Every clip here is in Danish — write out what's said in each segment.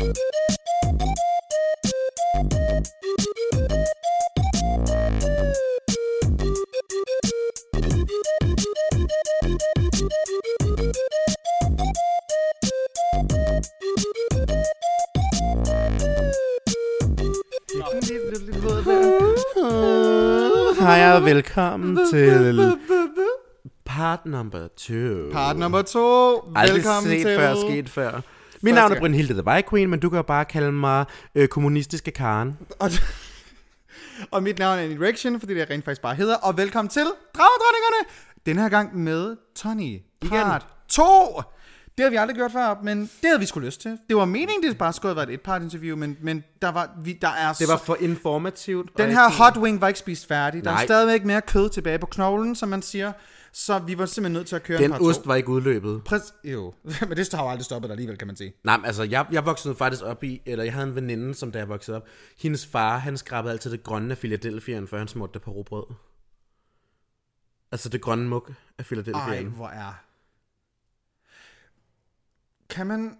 Hej og velkommen til part number two. Part nummer to. Aldrig Velkommen set til... før, sket før. Mit navn er. Brynhilde The White Queen, men du kan jo bare kalde mig øh, kommunistiske Karen. Og, og mit navn er Annie Direction, fordi det jeg rent faktisk bare hedder. Og velkommen til Dragedronningerne. Den her gang med Tony. Part 2. Det har vi aldrig gjort før, men det havde vi sgu lyst til. Det var meningen, det bare skulle have været et et-part interview, men, men der, var, vi, der er Det var for informativt. Den her hot wing var ikke spist færdig. Der er Nej. stadigvæk mere kød tilbage på knoglen, som man siger. Så vi var simpelthen nødt til at køre en Den part ost to. var ikke udløbet. Præcis, jo. Men det har jo aldrig stoppet alligevel, kan man sige. Nej, men altså, jeg, jeg voksede faktisk op i, eller jeg havde en veninde, som da jeg voksede op, hendes far, han skrabede altid det grønne af Philadelphia'en, før han smurte det på rugbrød. Altså det grønne muk af Ej, Philadelphia'en. hvor er... Kan man...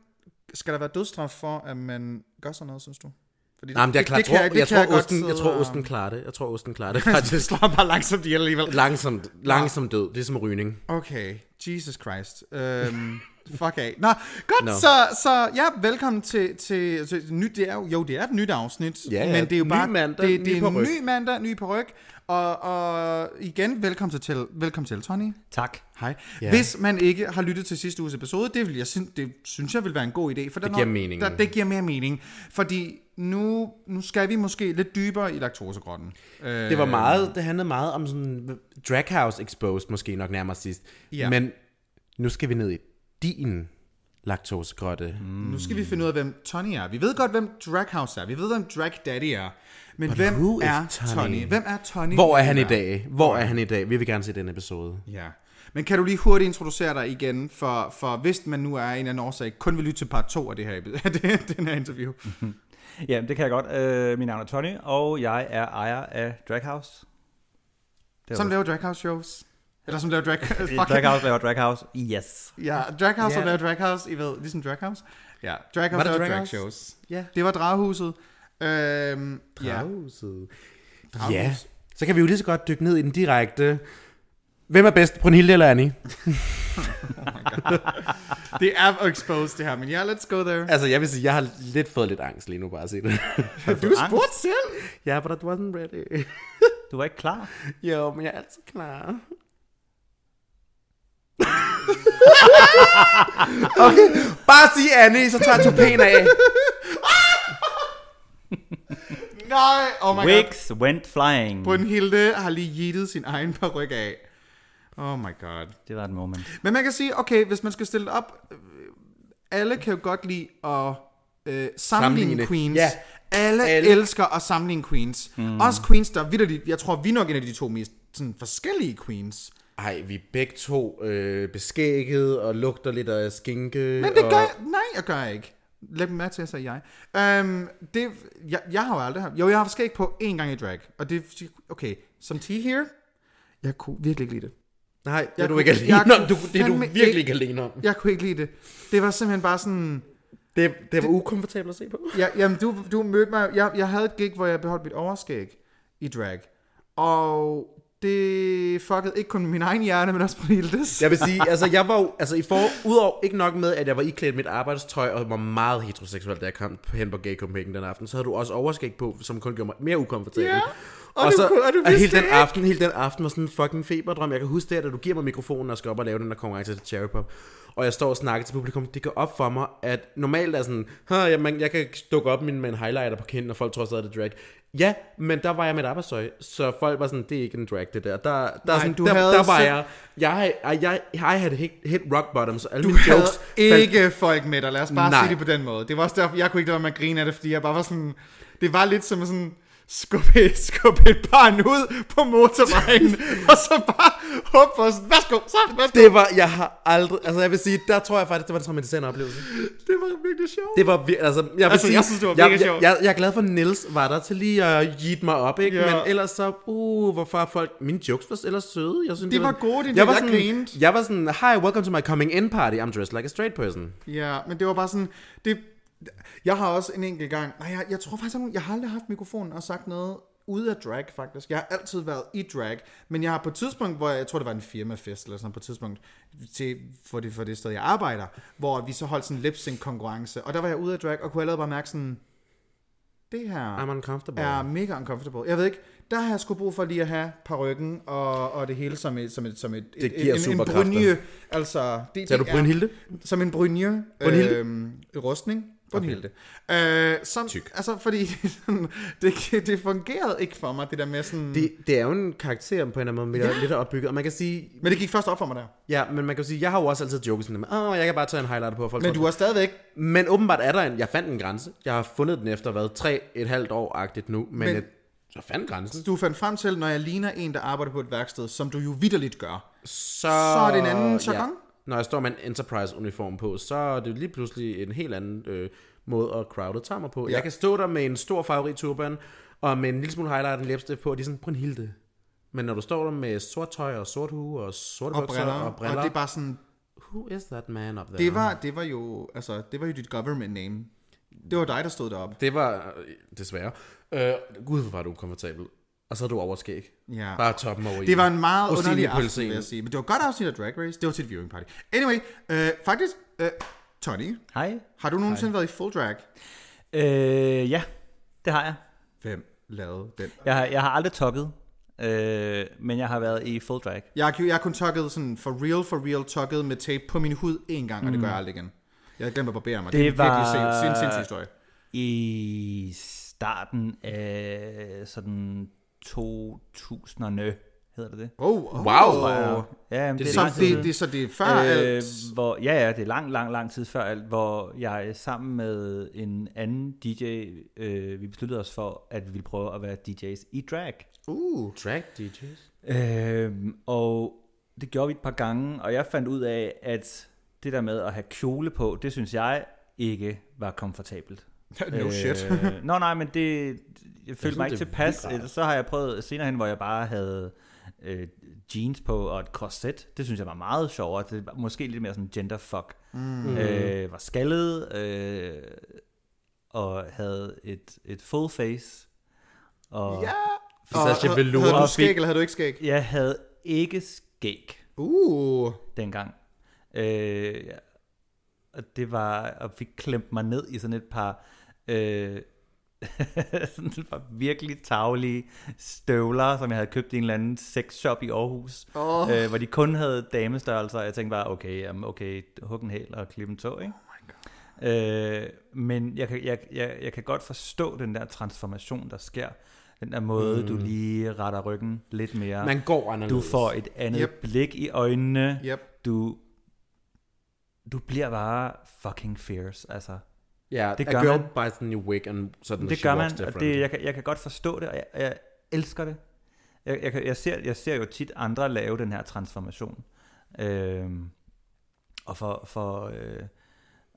Skal der være dødsstraf for, at man gør sådan noget, synes du? Fordi Nej, men det er klart, jeg, kan tror, jeg, jeg, kan tror, godt osten, jeg tror, osten klarer det. Jeg tror, osten klarer det Det faktisk. slår bare langsomt ihjel alligevel. Langsomt, langsomt død. Det er som rygning. Okay, Jesus Christ. Øhm, fuck af. Nå, godt, Nå. Så, så ja, velkommen til, til, til nyt, det er jo, jo, det er et nyt afsnit, Ja, ja. men det er jo Ny bare, mandag, det, ny det er en ny mandag, ny på ryg, og, og igen, velkommen til, til, velkommen til, Tony. Tak. Hej. Ja. Hvis man ikke har lyttet til sidste uges episode, det, vil jeg, syn- det synes jeg vil være en god idé. For det giver mening. Der, det giver mere mening. Fordi nu, nu skal vi måske lidt dybere i laktosegrotten. Det var meget, det handlede meget om sådan Draghouse Exposed, måske nok nærmere sidst. Ja. Men nu skal vi ned i din laktosegrotte. Mm. Nu skal vi finde ud af, hvem Tony er. Vi ved godt, hvem Draghouse er. Vi ved, hvem Drag Daddy er. Men But hvem er Tony? Tony? Hvem er Tony? Hvor er han i dag? Hvor er han i dag? Vi vil gerne se den episode. Ja. Men kan du lige hurtigt introducere dig igen, for, for hvis man nu er en eller anden årsag, kun vil lytte til part 2 af det her, af det, den her interview. Ja, det kan jeg godt. Øh, mit navn er Tony, og jeg er ejer af Draghouse. Det Som laver Draghouse shows. Eller som laver Drag... Draghouse laver Draghouse. Yes. Ja, Draghouse yeah. laver Draghouse, I ved, ligesom Draghouse. Ja, Draghouse Var det laver drag Draghouse? shows. Ja. Det var Draghuset. Øhm, ja. Draghuset. Ja. Så kan vi jo lige så godt dykke ned i den direkte. Hvem er bedst, Brunhilde eller Annie? Det er exposed det her, men ja, let's go there. Altså, jeg vil sige, jeg har lidt fået lidt angst lige nu, bare at se det. Du spurgte selv. Ja, yeah, but I wasn't ready. Du var ikke klar? jo, men jeg er altid klar. okay, bare sig Annie, så tager jeg tupen af. Nej, oh my god. Wigs went flying. Brunhilde har lige jittet sin egen paryk af. Oh my god. Det var et moment. Men man kan sige, okay, hvis man skal stille det op, øh, alle kan jo godt lide at øh, sammenligne, Sammenligne. queens. Ja. Alle, Alle. elsker at sammenligne queens. Mm. Også queens, der vidderligt, jeg tror, vi er nok en af de to mest sådan, forskellige queens. Ej, vi er begge to øh, beskægget og lugter lidt af skinke. Men det og... gør jeg, nej, jeg gør jeg ikke. Læg mig mærke til, at jeg sagde jeg. Um, det, jeg. Jeg har jo aldrig haft, jo, jeg har skæg på én gang i drag. Og det, okay, som T here, jeg kunne virkelig ikke lide det. Nej, det er Jeg du kunne- ikke jeg alene om. Du, det er du virkelig ikke- ikke alene om. Jeg kunne ikke lide det. Det var simpelthen bare sådan, Det, det var ukomfortabelt at se på. Ja, jamen, du, du mødte mig... Jeg, jeg havde et gig, hvor jeg beholdt mit overskæg i drag. Og det fuckede ikke kun min egen hjerne, men også på Hildes. Jeg vil sige, altså jeg var jo, altså i for, udover ikke nok med, at jeg var iklædt mit arbejdstøj og var meget heteroseksuel, da jeg kom hen på Gay Copenhagen den aften, så havde du også overskæg på, som kun gjorde mig mere ukomfortabel. Ja, og og, du så, kunne- og du og hele den aften, hele den aften var sådan en fucking feberdrøm. Jeg kan huske det, da du giver mig mikrofonen og skal op og lave den der konkurrence til Cherry Pop. Og jeg står og snakker til publikum. Det går op for mig, at normalt er sådan, "Huh, jamen, jeg kan dukke op med en highlighter på kinden, og folk tror stadig, det er drag. Ja, men der var jeg med et arbejdstøj, så folk var sådan, det er ikke en drag, det der. Der, der, Nej, sådan, du der, havde der var selv- jeg, jeg, jeg, jeg, jeg havde hit, hit rock bottom, så alle Du mine havde jokes ikke folk med dig, lad os bare Nej. sige det på den måde. Det var også derfor, jeg kunne ikke lade være med at grine af det, fordi jeg bare var sådan... Det var lidt som sådan skubbe, skubbe et barn ud på motorvejen, og så bare håbe på sådan, værsgo, så, værsgo. Det var, jeg har aldrig, altså jeg vil sige, der tror jeg faktisk, det var en traumatiserende oplevelse. Det var virkelig sjovt. Det var vir- altså, jeg vil Altså, sige, jeg synes, det var jeg, mega jeg, sjovt. jeg, jeg, er glad for, at Niels var der til lige at yeet mig op, ikke? Ja. Men ellers så, uh, hvorfor er folk, mine jokes var ellers søde. Jeg synes, De var gode, dine jeg var sådan, Jeg jeg var sådan, hi, welcome to my coming in party, I'm dressed like a straight person. Ja, men det var bare sådan, det, Jeg har også en enkelt gang, nej, jeg, jeg tror faktisk, at jeg har aldrig haft mikrofonen og sagt noget ude af drag, faktisk. Jeg har altid været i drag, men jeg har på et tidspunkt, hvor jeg, jeg tror, det var en firmafest, eller sådan på et tidspunkt, til, for, det, for det sted, jeg arbejder, hvor vi så holdt sådan en lip sync konkurrence, og der var jeg ude af drag, og kunne allerede bare mærke sådan, det her I'm uncomfortable. er mega uncomfortable. Jeg ved ikke, der har jeg sgu brug for lige at have par ryggen og, og det hele som et, som et, som et, Det et, en, en brynje. Altså, det, Sagde du det er- Brynhilde? som en brynje. Brynhilde? Øhm, rustning. Brynhilde. Okay. Øh, som, Tyk. Altså, fordi det, det fungerede ikke for mig, det der med sådan... Det, det er jo en karakter på en eller anden måde, ja. lidt opbygget. Og man kan sige, Men det gik først op for mig der. ja, men man kan sige, jeg har jo også altid joket sådan, at "Åh, jeg kan bare tage en highlighter på. Folk Men du er stadigvæk... Men åbenbart er der en, jeg fandt en grænse. Jeg har fundet den efter, hvad, tre, et halvt år-agtigt nu. Men, Men- jeg, jeg fandt grænsen. Du fandt frem til, når jeg ligner en, der arbejder på et værksted, som du jo vidderligt gør. Så, Så er det en anden jargon? Når jeg står med en Enterprise-uniform på, så er det lige pludselig en helt anden øh, måde at crowdet tager mig på. Ja. Jeg kan stå der med en stor farverig turban, og med en lille smule highlight og en læbestift på, og de er sådan, Brynhilde. Men når du står der med sort tøj og sort hue og sorte Og bukser briller. og briller, Og det er bare sådan... who is that man up there? Det var, det var jo... Altså, det var jo dit government name. Det var dig, der stod deroppe. Det var øh, desværre. Øh, Gud, hvor var du komfortabel. Og så havde du overskæg. Ja. Bare toppen over i. Det var en meget underlig aften, vil jeg sige. Men det var godt afsnit af Drag Race. Det var til et viewing party. Anyway, øh, faktisk, øh, Tony, Hej. har du nogensinde været i full drag? Øh, ja, det har jeg. Hvem lavede den? Jeg har, jeg har aldrig tokket, øh, men jeg har været i full drag. Jeg har, jeg har kun tukket sådan for real, for real tukket med tape på min hud en gang, og det gør jeg aldrig igen. Jeg har glemt at barbere mig. Det, Det er en virkelig var- sin, historie. I starten af sådan 2000'erne, hedder det det? Oh, oh, Wow. Oh. Ja, jamen, det, er er Så det, det, så det er før øh, alt... hvor, ja, ja, det er lang, lang, lang tid før alt, hvor jeg sammen med en anden DJ, øh, vi besluttede os for, at vi ville prøve at være DJ's i drag. Uh, Drag DJs. Øh, og det gjorde vi et par gange, og jeg fandt ud af, at det der med at have kjole på, det synes jeg ikke var komfortabelt. no shit. Øh, Nå nej, men det, jeg følte synes, mig ikke tilpas. Så har jeg prøvet senere hen, hvor jeg bare havde øh, jeans på og et korset. Det synes jeg var meget sjovere. Det var måske lidt mere sådan genderfuck. Mm. Øh, var skaldet øh, og havde et, et full face. Og ja. Sacha Og- Velour. Havde du Og skæg, eller havde du ikke skæg? jeg havde ikke skæg Uh. dengang. Øh, ja. og det var, og fik klemt mig ned i sådan et par, øh, sådan par virkelig taglige støvler, som jeg havde købt i en eller anden sexshop i Aarhus, Åh. øh, hvor de kun havde damestørrelser, og jeg tænkte bare, okay, jamen, okay, hug en hæl og klippe en tog, ikke? Øh, men jeg kan, jeg, jeg, jeg kan godt forstå den der transformation, der sker. Den der måde, mm. du lige retter ryggen lidt mere. Man går Du anderledes. får et andet yep. blik i øjnene. Yep. Du, du bliver bare fucking fierce, altså. Ja, Det gør man. bites a new wig, and suddenly Det gør man, og det, jeg, kan, jeg kan godt forstå det, og jeg, jeg elsker det. Jeg, jeg, jeg, ser, jeg ser jo tit andre lave den her transformation. Øhm, og for, for, øh,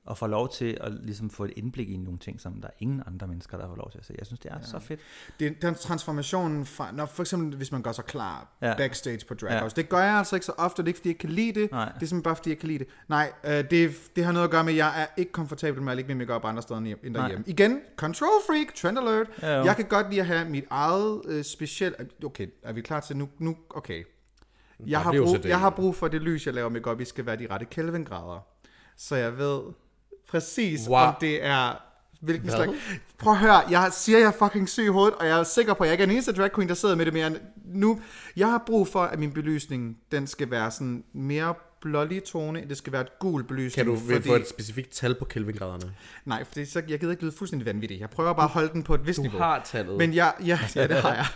og få lov til at ligesom få et indblik i nogle ting, som der er ingen andre mennesker, der får lov til at se. Jeg synes, det er ja. så fedt. Det, den transformation fra, når for eksempel hvis man gør sig klar ja. Ja. backstage på Drag Ja. House, det gør jeg altså ikke så ofte, det er ikke fordi jeg kan lide det, Nej. det er simpelthen bare fordi jeg kan lide det. Nej, øh, det, det har noget at gøre med, at jeg er ikke komfortabel med at lægge min makeup andre steder end hjem- end Nej. derhjemme. Igen, control freak, trend alert. Ja, jo. jeg kan godt lide at have mit eget øh, specielt, okay, er vi klar til nu, nu okay. Jeg har, brug, jeg har brug for, at det lys, jeg laver makeup i, skal være de rette Kelvin-grader. Så jeg ved præcis, Wow. om det er... Hvilken Hvad? slags... Prøv at høre, jeg siger, jeg er fucking syg i hovedet, og jeg er sikker på, at jeg ikke er den eneste drag queen, der sidder med det mere nu. Jeg har brug for, at min belysning, den skal være sådan mere blålig tone. Det skal være et gul belysning. Kan du fordi... få et specifikt tal på Kelvin-graderne? Nej, for så, jeg gider ikke lyde fuldstændig vanvittig. Jeg prøver bare at holde den på et vist Du niveau. har tallet. Men jeg, ja, ja, det har jeg.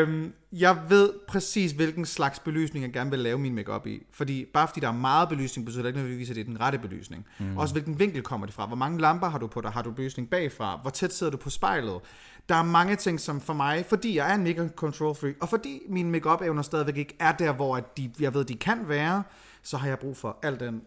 øhm, jeg ved præcis, hvilken slags belysning jeg gerne vil lave min makeup i. Fordi, bare fordi der er meget belysning, betyder det ikke nødvendigvis, at det er den rette belysning. Mm. Også hvilken vinkel kommer det fra. Hvor mange lamper har du på dig? Har du belysning bagfra? Hvor tæt sidder du på spejlet? Der er mange ting, som for mig, fordi jeg er en mega control freak, og fordi mine makeup evner stadigvæk ikke er der, hvor at de, jeg ved, de kan være, så har jeg brug for al den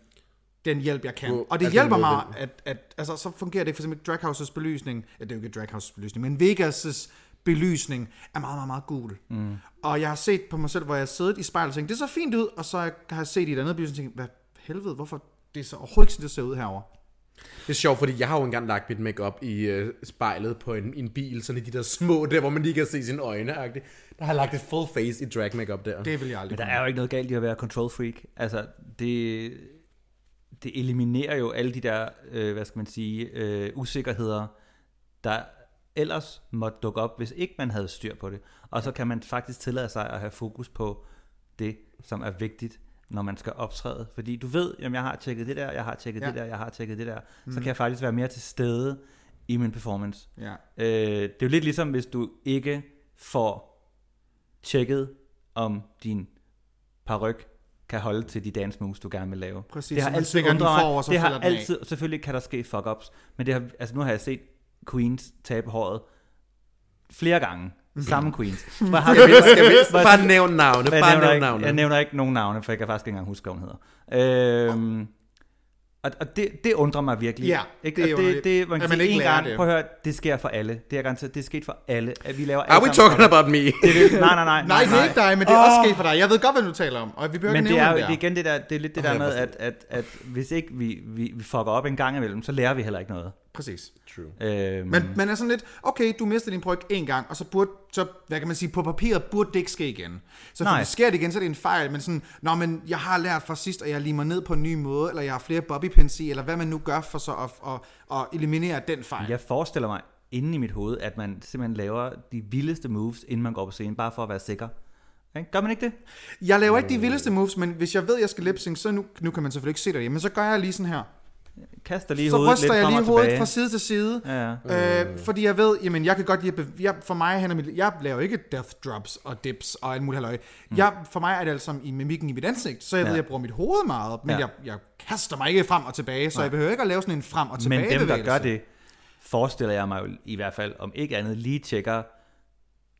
den hjælp, jeg kan. Og det hjælper mig, at, at altså, så fungerer det. For eksempel Draghouses belysning, ja, det er jo ikke Draghouses belysning, men Vegas' belysning er meget, meget, meget gul. Mm. Og jeg har set på mig selv, hvor jeg har siddet i spejlet og tænkt, det ser fint ud, og så har jeg set i et andet belysning og tænkt, hvad helvede, hvorfor det er så overhovedet ikke det ser ud herover. Det er sjovt, fordi jeg har jo engang lagt mit makeup i øh, spejlet på en, en bil, sådan i de der små, der hvor man lige kan se sine øjne. -agtigt. Der har jeg lagt et full face i drag makeup der. Det vil jeg aldrig Men der er jo ikke noget galt i at være control freak. Altså, det, det eliminerer jo alle de der, øh, hvad skal man sige, øh, usikkerheder, der ellers måtte dukke op, hvis ikke man havde styr på det. Og så kan man faktisk tillade sig at have fokus på det, som er vigtigt, når man skal optræde. Fordi du ved, jamen jeg har tjekket det der, jeg har tjekket Ja. det der, jeg har tjekket det der. Så kan jeg faktisk være mere til stede i min performance. Ja. Øh, det er jo lidt ligesom, hvis du ikke får tjekket, om din paryk kan holde til de dance moves, du gerne vil lave. Præcis, det har altid undret mig. så det har den af. altid, selvfølgelig kan der ske fuck-ups, men det har, altså nu har jeg set Queens tabe håret flere gange. Samme Queens. Hvor jeg har Skal vi hvor jeg bare nævne navne? jeg Bare nævner, nævne ikke, navne. jeg nævner ikke nogen navne, for jeg kan faktisk ikke engang huske, hvad hun hedder. Øhm, og og det, det undrer mig virkelig. Ja, ikke? det er Og det, det, man kan man sige ikke en gang, det. prøv at høre, det sker for alle. Det er garanteret, det er sket for alle. At vi laver Are we talking about me? Det, det, nej, nej, nej. Nej, det er ikke dig, men det er også sket for dig. Jeg ved godt, hvad du taler om, og vi behøver Men ikke det er, det det er igen det der, det er lidt det Åh, der jeg med, at, at, at hvis ikke vi, vi, vi fucker op en gang imellem, så lærer vi heller ikke noget. Præcis. True. Øhm, Men man er sådan lidt, okay, du mister din bryg en gang, og så burde, så, hvad kan man sige, på papiret burde det ikke ske igen. Så Nej. Nej. sker det igen, så er det en fejl, men sådan, nå, men jeg har lært fra sidst, og jeg limer ned på en ny måde, eller jeg har flere bobbypins i, eller hvad man nu gør for så at, at, at eliminere den fejl. Jeg forestiller mig inde i mit hoved, at man simpelthen laver de vildeste moves, inden man går på scenen, bare for at være sikker. Ikke? Gør man ikke det? Jeg laver ikke de vildeste moves, men hvis jeg ved, at jeg skal lip så nu, nu kan man selvfølgelig ikke se det, men så gør jeg lige sådan her. Kaster lige så hovedet ryster lidt jeg lige hovedet tilbage. fra side til side. Ja, ja. Øh, fordi jeg ved, jamen jeg kan godt lide, jeg, for mig handler mit, jeg laver ikke death drops og dips og alt muligt halløj. Jeg, for mig er det altså i mimikken i mit ansigt, så jeg Ja. ved, jeg bruger mit hoved meget, men Ja. jeg, jeg kaster mig ikke frem og tilbage, så jeg behøver ikke at lave sådan en frem og tilbage Men dem, der gør det, forestiller jeg mig jo i hvert fald, om ikke andet, lige tjekker,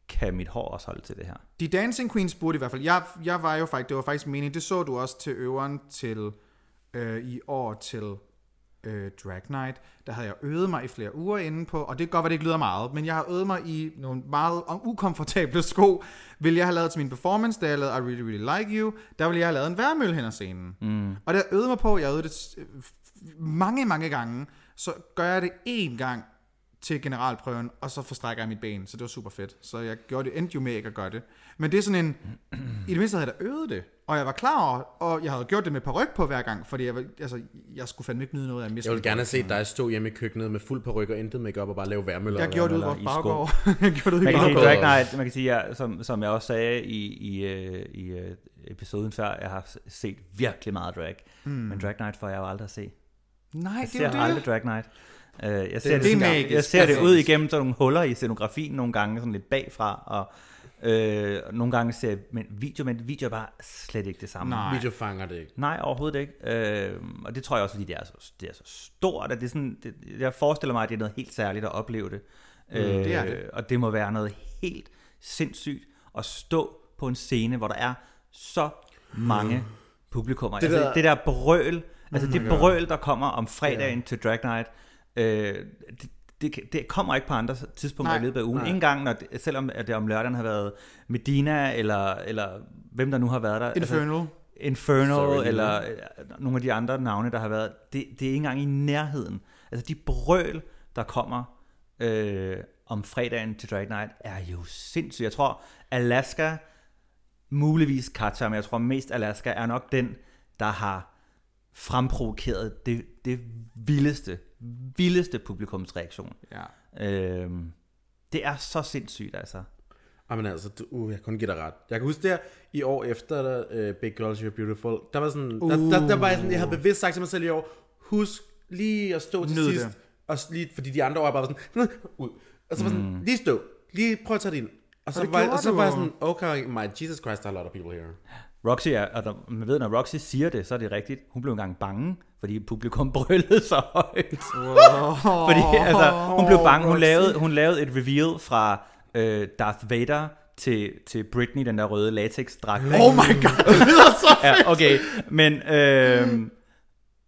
kan mit hår også holde til det her? De Dancing Queens burde i hvert fald, jeg, jeg var jo faktisk, det var faktisk meningen, det så du også til øveren til, øh, i år til øh, Drag Night, der havde jeg øvet mig i flere uger inde på, og det kan godt være, det ikke lyder meget, men jeg har øvet mig i nogle meget om- ukomfortable sko, vil jeg have lavet til min performance, da jeg lavede I Really Really Like You, der ville jeg have lavet en værmølle hen ad scenen. Mm. Og det øvede mig på, jeg øvede det mange, mange gange, så gør jeg det én gang til generalprøven, og så forstrækker jeg mit ben, så det var super fedt. Så jeg gjorde det, endte jo med ikke at gøre det. Men det er sådan en, i det mindste havde jeg da øvet det, og jeg var klar over, og jeg havde gjort det med paryk på hver gang, fordi jeg, var- altså, jeg skulle fandme ikke nyde noget af at miste Jeg vil min gerne have set dig stå hjemme i køkkenet med fuld paryk og intet makeup og bare lave værmøller. Jeg gjorde det ud vores i sko. baggård. jeg gjorde det ud Man i kan sige, baggård. Night, man kan sige, ja, som, som jeg også sagde i, i, øh, i øh, episoden før, jeg har set virkelig meget drag. Mm. Men Drag Night får jeg jo aldrig at se. Nej, Jeg det ser er jo aldrig det. Drag Night. Uh, jeg ser det, det sådan- magisk. Jeg ser det ud igennem sådan nogle huller i scenografien nogle gange, sådan lidt bagfra, og øh, nogle gange ser jeg men video, men video er bare slet ikke det samme. Nej. Video fanger det ikke. Nej, overhovedet ikke. Øh, og det tror jeg også, fordi det er så, det er så stort, at det er sådan, det, jeg forestiller mig, at det er noget helt særligt at opleve det. Øh, det er det. Og det må være noget helt sindssygt at stå på en scene, hvor der er så mange publikummer. Det, altså, der- det der brøl, altså det brøl, der kommer om fredagen til Drag Night, øh, det, det, det kommer ikke på andre tidspunkter Nej, i løbet af ugen. nej. Ikke engang, når det, selvom at det om lørdagen har været Medina, eller, eller hvem der nu har været der. Altså, Infernal. Infernal, Sorry, eller øh, nogle af de andre navne, der har været, det, det er ikke engang i nærheden. Altså de brøl, der kommer øh, om fredagen til Drag Night, er jo sindssygt. Jeg tror, Alaska, muligvis Qatar, men jeg tror mest Alaska, er nok den, der har fremprovokeret det, det vildeste, vildeste publikumsreaktion. Ja. Øh, det er så sindssygt, altså. Jamen altså, du, uh, jeg kan kun give dig ret. Jeg kan huske der i år efter der, uh, Big Girls You're Beautiful, der var sådan, uh. der, der, der, var jeg sådan, jeg havde bevidst sagt til mig selv i år, husk lige at stå til Nyd sidst, det. og lige, fordi de andre år var bare sådan, ud. Og så var sådan, lige stå, lige prøv at tage det ind. Og så, Og det var, og så var jeg sådan, okay, my Jesus Christ, there are a lot of people here. Roxy er, og der, man ved, når Roxy siger det, så er det rigtigt. Hun blev engang bange, fordi publikum brølede så højt. Wow. Fordi altså, hun blev bange. Hun lavede, hun lavede et reveal fra øh, Darth Vader til, til Britney, den der røde latex-dragt. Oh my god, det lyder så ja, okay. Men øh,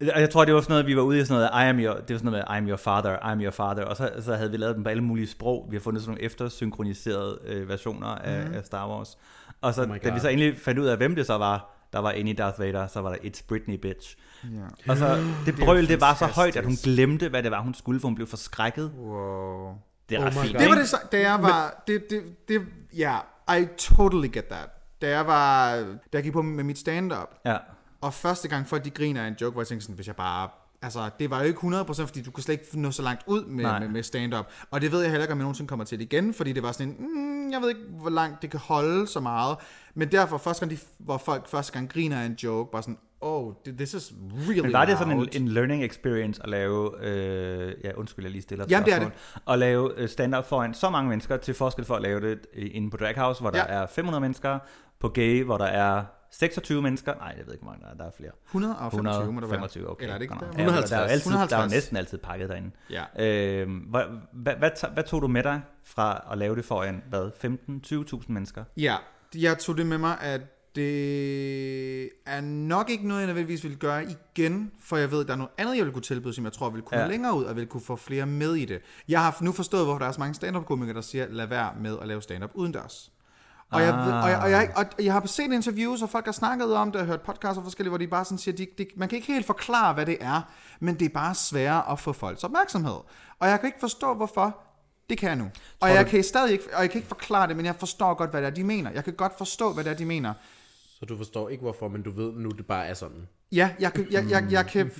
jeg tror, det var sådan noget, vi var ude i sådan noget, I am your, det var sådan noget med, I am your father, I am your father, og så, så havde vi lavet dem på alle mulige sprog. Vi har fundet sådan nogle eftersynkroniserede øh, versioner af, mm. af Star Wars. Og så, Oh da vi så endelig fandt ud af, hvem det så var, der var inde i Darth Vader, så var der It's Britney, bitch. Ja. Og så det brøl, det var så højt, at hun glemte, hvad det var, hun skulle, for hun blev forskrækket. Wow. Det er Oh ret my fint. Det var det, så, da jeg var... Det, det, det, ja, I totally get that. Da jeg var... Da jeg gik på med mit stand-up, Ja. Og første gang folk de griner af en joke, hvor jeg tænkte sådan, hvis jeg bare... Altså, det var jo ikke 100%, fordi du kunne slet ikke nå så langt ud med, Nej. med, med stand-up. Og det ved jeg heller ikke, om jeg nogensinde kommer til det igen, fordi det var sådan en, mm, jeg ved ikke, hvor langt det kan holde så meget. Men derfor, første gang, de, hvor folk første gang griner af en joke, bare sådan, oh, this is really Men var det sådan en, loud. en learning experience at lave, øh, ja undskyld, jeg lige stiller Jamen, det er spørgsmål, at lave øh, stand-up foran så mange mennesker, til forskel for at lave det inde på Draghouse, hvor der Ja. er 500 mennesker, på Gay, hvor der er 26 mennesker, nej, jeg ved ikke, hvor mange der er, der er flere. 125 må der være. 125, okay. Eller er det ikke der? Ja, men Der er, jo altid, der er jo 150. næsten altid pakket derinde. Ja. Øh, hvad, hvad, hvad, hvad tog du med dig fra at lave det foran, hvad, 15-20.000 mennesker? Ja, jeg tog det med mig, at det er nok ikke noget, jeg nødvendigvis vil gøre igen, for jeg ved, at der er noget andet, jeg vil kunne tilbyde, som jeg tror vil kunne ja. Ja. længere ud, og vil kunne få flere med i det. Jeg har nu forstået, hvorfor der er så mange stand-up-komikere, der siger, lad være med at lave stand-up udendørs. Og, jeg, ved, og, jeg, og, jeg, og jeg har set interviews, og folk har snakket om det, og hørt podcasts og forskellige, hvor de bare sådan siger, de, de, man kan ikke helt forklare, hvad det er, men det er bare sværere at få folks opmærksomhed. Og jeg kan ikke forstå, hvorfor. Det kan jeg nu. Og jeg du- kan stadig ikke, og jeg kan ikke forklare det, men jeg forstår godt, hvad det er, de mener. Jeg kan godt forstå, hvad det er, de mener. Så du forstår ikke hvorfor, men du ved nu, det bare er sådan. Ja, jeg kan, jeg, jeg, jeg kan...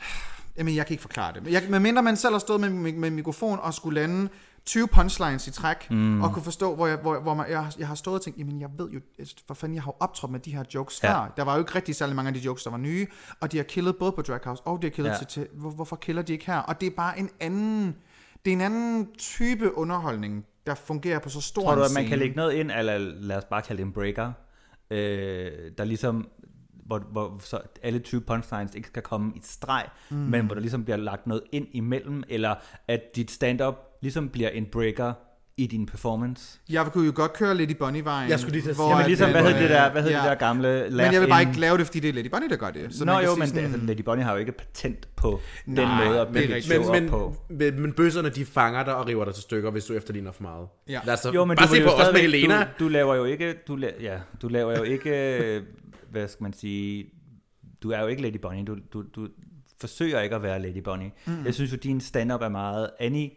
Jamen, jeg kan ikke forklare det. Men jeg, medmindre man selv har stået med, med, med mikrofon og skulle lande 20 punchlines i træk, mm. og kunne forstå, hvor, jeg, hvor, hvor man, jeg, jeg har stået og tænkt, jamen jeg ved jo, for fanden, jeg har jo optrådt med de her jokes Ja. før. Der var jo ikke rigtig særlig mange af de jokes, der var nye, og de har killet både på Draghouse, og de har killet ja. Ja. til, til hvor, hvorfor killer de ikke her? Og det er bare en anden, det er en anden type underholdning, der fungerer på så stor Tror du, en at man kan scene. lægge noget ind, eller lad os bare kalde det en breaker, øh, der ligesom, hvor, hvor så alle 20 punchlines ikke skal komme i streg, mm. men hvor der ligesom bliver lagt noget ind imellem, eller at dit stand-up ligesom bliver en breaker i din performance. Jeg kunne jo godt køre lidt i Bonnie-vejen. Jeg skulle lige til hvor Jamen ligesom, hvad øh, hed det der, hvad hed ja. det der gamle Men jeg vil bare ikke lave det, fordi det er Lady Bunny, der gør det. Så Nå jo, men sådan, altså, Lady Bunny har jo ikke patent på den Nej, måde at det er bygge Men, men, på. men, men bøsserne, de fanger dig og river dig til stykker, hvis du efterligner for meget. Ja. Lad os så Jo, men bare du, se på os med Helena. Du, du laver jo ikke, du, la- ja, du laver jo ikke, hvad skal man sige, du er jo ikke Lady Bunny, du, du, du forsøger ikke at være Lady Bunny. Mm. Jeg synes jo, din stand-up er meget Annie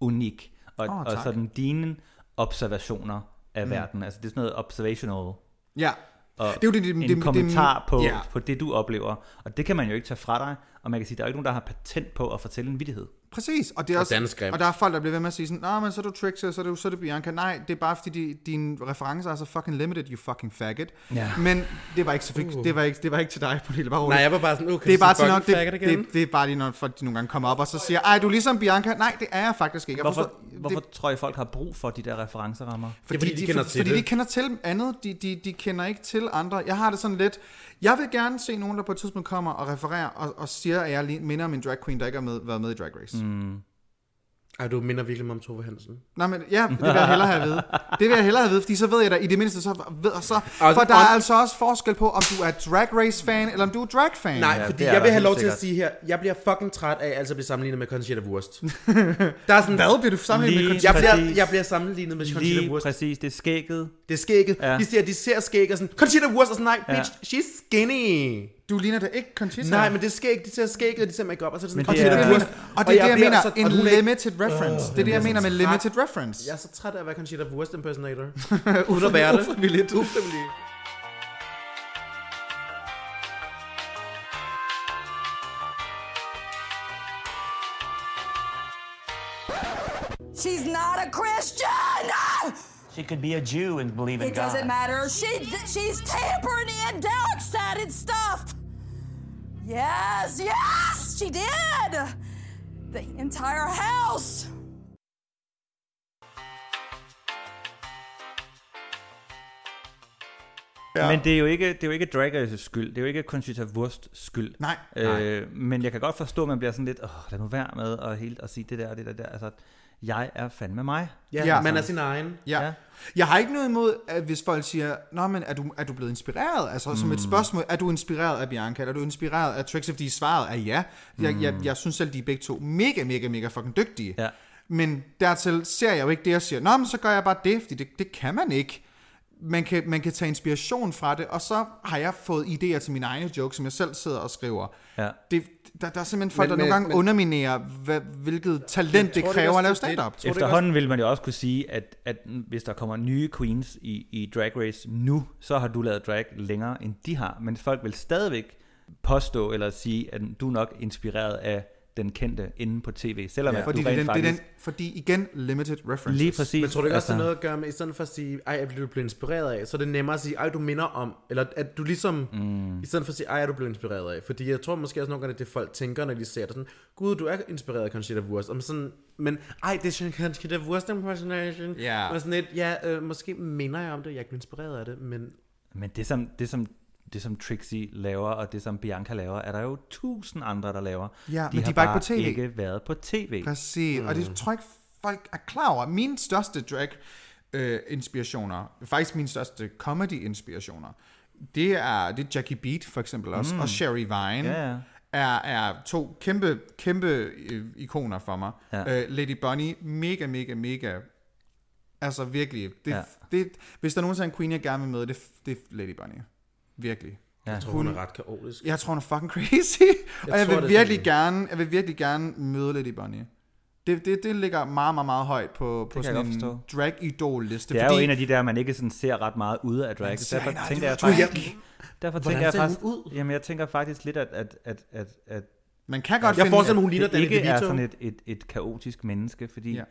unik, og, Åh, og sådan dine observationer af mm. verden, altså det er sådan noget observational, Ja, og Det er jo det- det- en det- det- kommentar på, ja. på det, du oplever, og det kan man jo ikke tage fra dig, og man kan sige, der er jo ikke nogen, der har patent på at fortælle en vittighed. Præcis. Og, det er Og også, og der er folk, der bliver ved med at sige sådan, Nå, men så er du Trixie, så er du, så er du Bianca. Nej, det er bare fordi, de, dine referencer er så fucking limited, you fucking faggot. Ja. Men det var ikke, så, uh. det var ikke, det var ikke til dig, Pernille. Bare rolig. Nej, jeg var bare sådan, okay, det er bare til fucking nok, det, faggot igen. det, det, er bare lige, når folk de nogle gange kommer op og så siger, ej, du er ligesom Bianca. Nej, det er jeg faktisk ikke. Jeg Hvorfor, forstår- hvorfor Det, tror jeg, folk har brug for de der referencerammer? fordi, fordi de kender for, til fordi det. de kender til andet, de, de, de kender ikke til andre. Jeg har det sådan lidt, jeg vil gerne se nogen, der på et tidspunkt kommer og refererer og, og siger, at jeg minder om en drag queen, der ikke har med, været med i Drag Race. Mm. Ej, du minder virkelig mig om Tove Hansen. Nej, men ja, det vil jeg hellere have at vide. Det vil jeg hellere have at vide, fordi så ved jeg da i det mindste, så ved så, Og- for der er altså også forskel på, om du er Drag Race fan, eller om du er drag fan. Nej, Ja, fordi jeg vil have lov helt til at sikkert. sige her, jeg bliver fucking træt af altså at blive sammenlignet med Conchita Wurst. der er sådan, Hvad bliver du sammenlignet med? Conchita? jeg bliver, jeg bliver sammenlignet med Conchita Lige Wurst. præcis, det er skægget. Det er skægget. Ja. De siger, de ser skæg og sådan, Conchita Wurst, og sådan, nej, Ja. bitch, she's skinny. Du ligner da ikke Conchita. Nej, men det er skæg, de ser skægget, og de ser make op, og så er det sådan, Men det Conchita er- Wurst. Og det er det, jeg mener, så- en er ikke- limited reference. Det er det, jeg mener med limited reference. Jeg er så træt af at være Conchita Wurst impersonator. Uden at være det. Ufrivilligt. Ufrivilligt. She's not a Christian! She could be a Jew and believe in It God. doesn't matter. She she's tampering in dark sided stuff. Yes, yes, she did. The entire house. Ja. Men det er jo ikke, det er jo ikke Drag Race's skyld. Det er jo ikke Conchita Wurst skyld. Nej, Øh, men jeg kan godt forstå, at man bliver sådan lidt, åh, lad nu være med at, helt, at sige det der og det der, der. Altså, jeg er fandme mig. Ja, Ja. man er sin egen. Ja. Ja. Jeg har ikke noget imod, at hvis folk siger, Nå, men er du, er du blevet inspireret? Altså som et spørgsmål, er du inspireret af Bianca? Er du inspireret af Tricks? Fordi svaret er ja. Jeg, jeg, jeg synes selv, de er begge to mega, mega, mega fucking dygtige. Ja. Men dertil ser jeg jo ikke det, og siger, Nå, men så gør jeg bare det, fordi det, det kan man ikke. Man kan, man kan tage inspiration fra det, og så har jeg fået idéer til mine egne jokes, som jeg selv sidder og skriver. Ja. Det, der, der er simpelthen folk, Men- der nogle gange men- underminerer, hvad, hvilket talent det kræver at lave stand-up. det- Efterhånden vil man jo også kunne sige, at, at hvis der kommer nye queens i, i Drag Race nu, så har du lavet drag længere, end de har. Men folk vil stadigvæk påstå eller sige, at du er nok inspireret af den kendte inde på tv, selvom Ja. Fordi, du det, rent den, det faktisk... er den, fordi igen, limited references. Lige præcis. Men tror du ikke også, altså, det er noget at gøre med, i stedet for at sige, ej, jeg blev blevet inspireret af, så er det nemmere at sige, ej, du minder om, eller at du ligesom, mm. i stedet for at sige, ej, er du blevet inspireret af. Fordi jeg tror måske også nogle gange, at det folk tænker, når de ser det sådan, gud, du er inspireret af Conchita Wurst. Og sådan, men ej, det er Conchita Wurst impersonation. Ja. Og sådan lidt, ja, øh, måske minder jeg om det, jeg er inspireret af det, men Men det som, det, som, det som Trixie laver, og det som Bianca laver, er der jo tusind andre, der laver. Ja, de men de har er bare ikke på TV. ikke været på tv. Præcis, mm. og det tror jeg ikke, folk er klar over. Mine største drag-inspirationer, faktisk mine største comedy-inspirationer, det er, det er Jackie Beat for eksempel også, mm. og Sherry Vine. Ja, ja. Er, er to kæmpe, kæmpe øh, ikoner for mig. Ja. Øh, Lady Bunny, mega, mega, mega, altså virkelig, det, Ja. det, hvis der nogensinde er en queen, jeg gerne vil med, det, det er Lady Bunny. Virkelig. Ja. jeg tror, hun er ret kaotisk. Jeg tror, hun er fucking crazy. og jeg tror, vil virkelig gerne, jeg vil virkelig gerne møde Lady Bunny. Det, det, det ligger meget, meget, meget højt på, på jeg sådan en drag-idol-liste. Det er jo en af de der, man ikke sådan ser ret meget ude af drag. ser Derfor tænker jeg ud. faktisk, derfor tænker jeg hun faktisk, ud? jamen jeg tænker faktisk lidt, at, at, at, at, at Man kan godt Jeg finde... forestiller mig, hun ligner det ikke er sådan et, et, et kaotisk menneske, fordi Ja.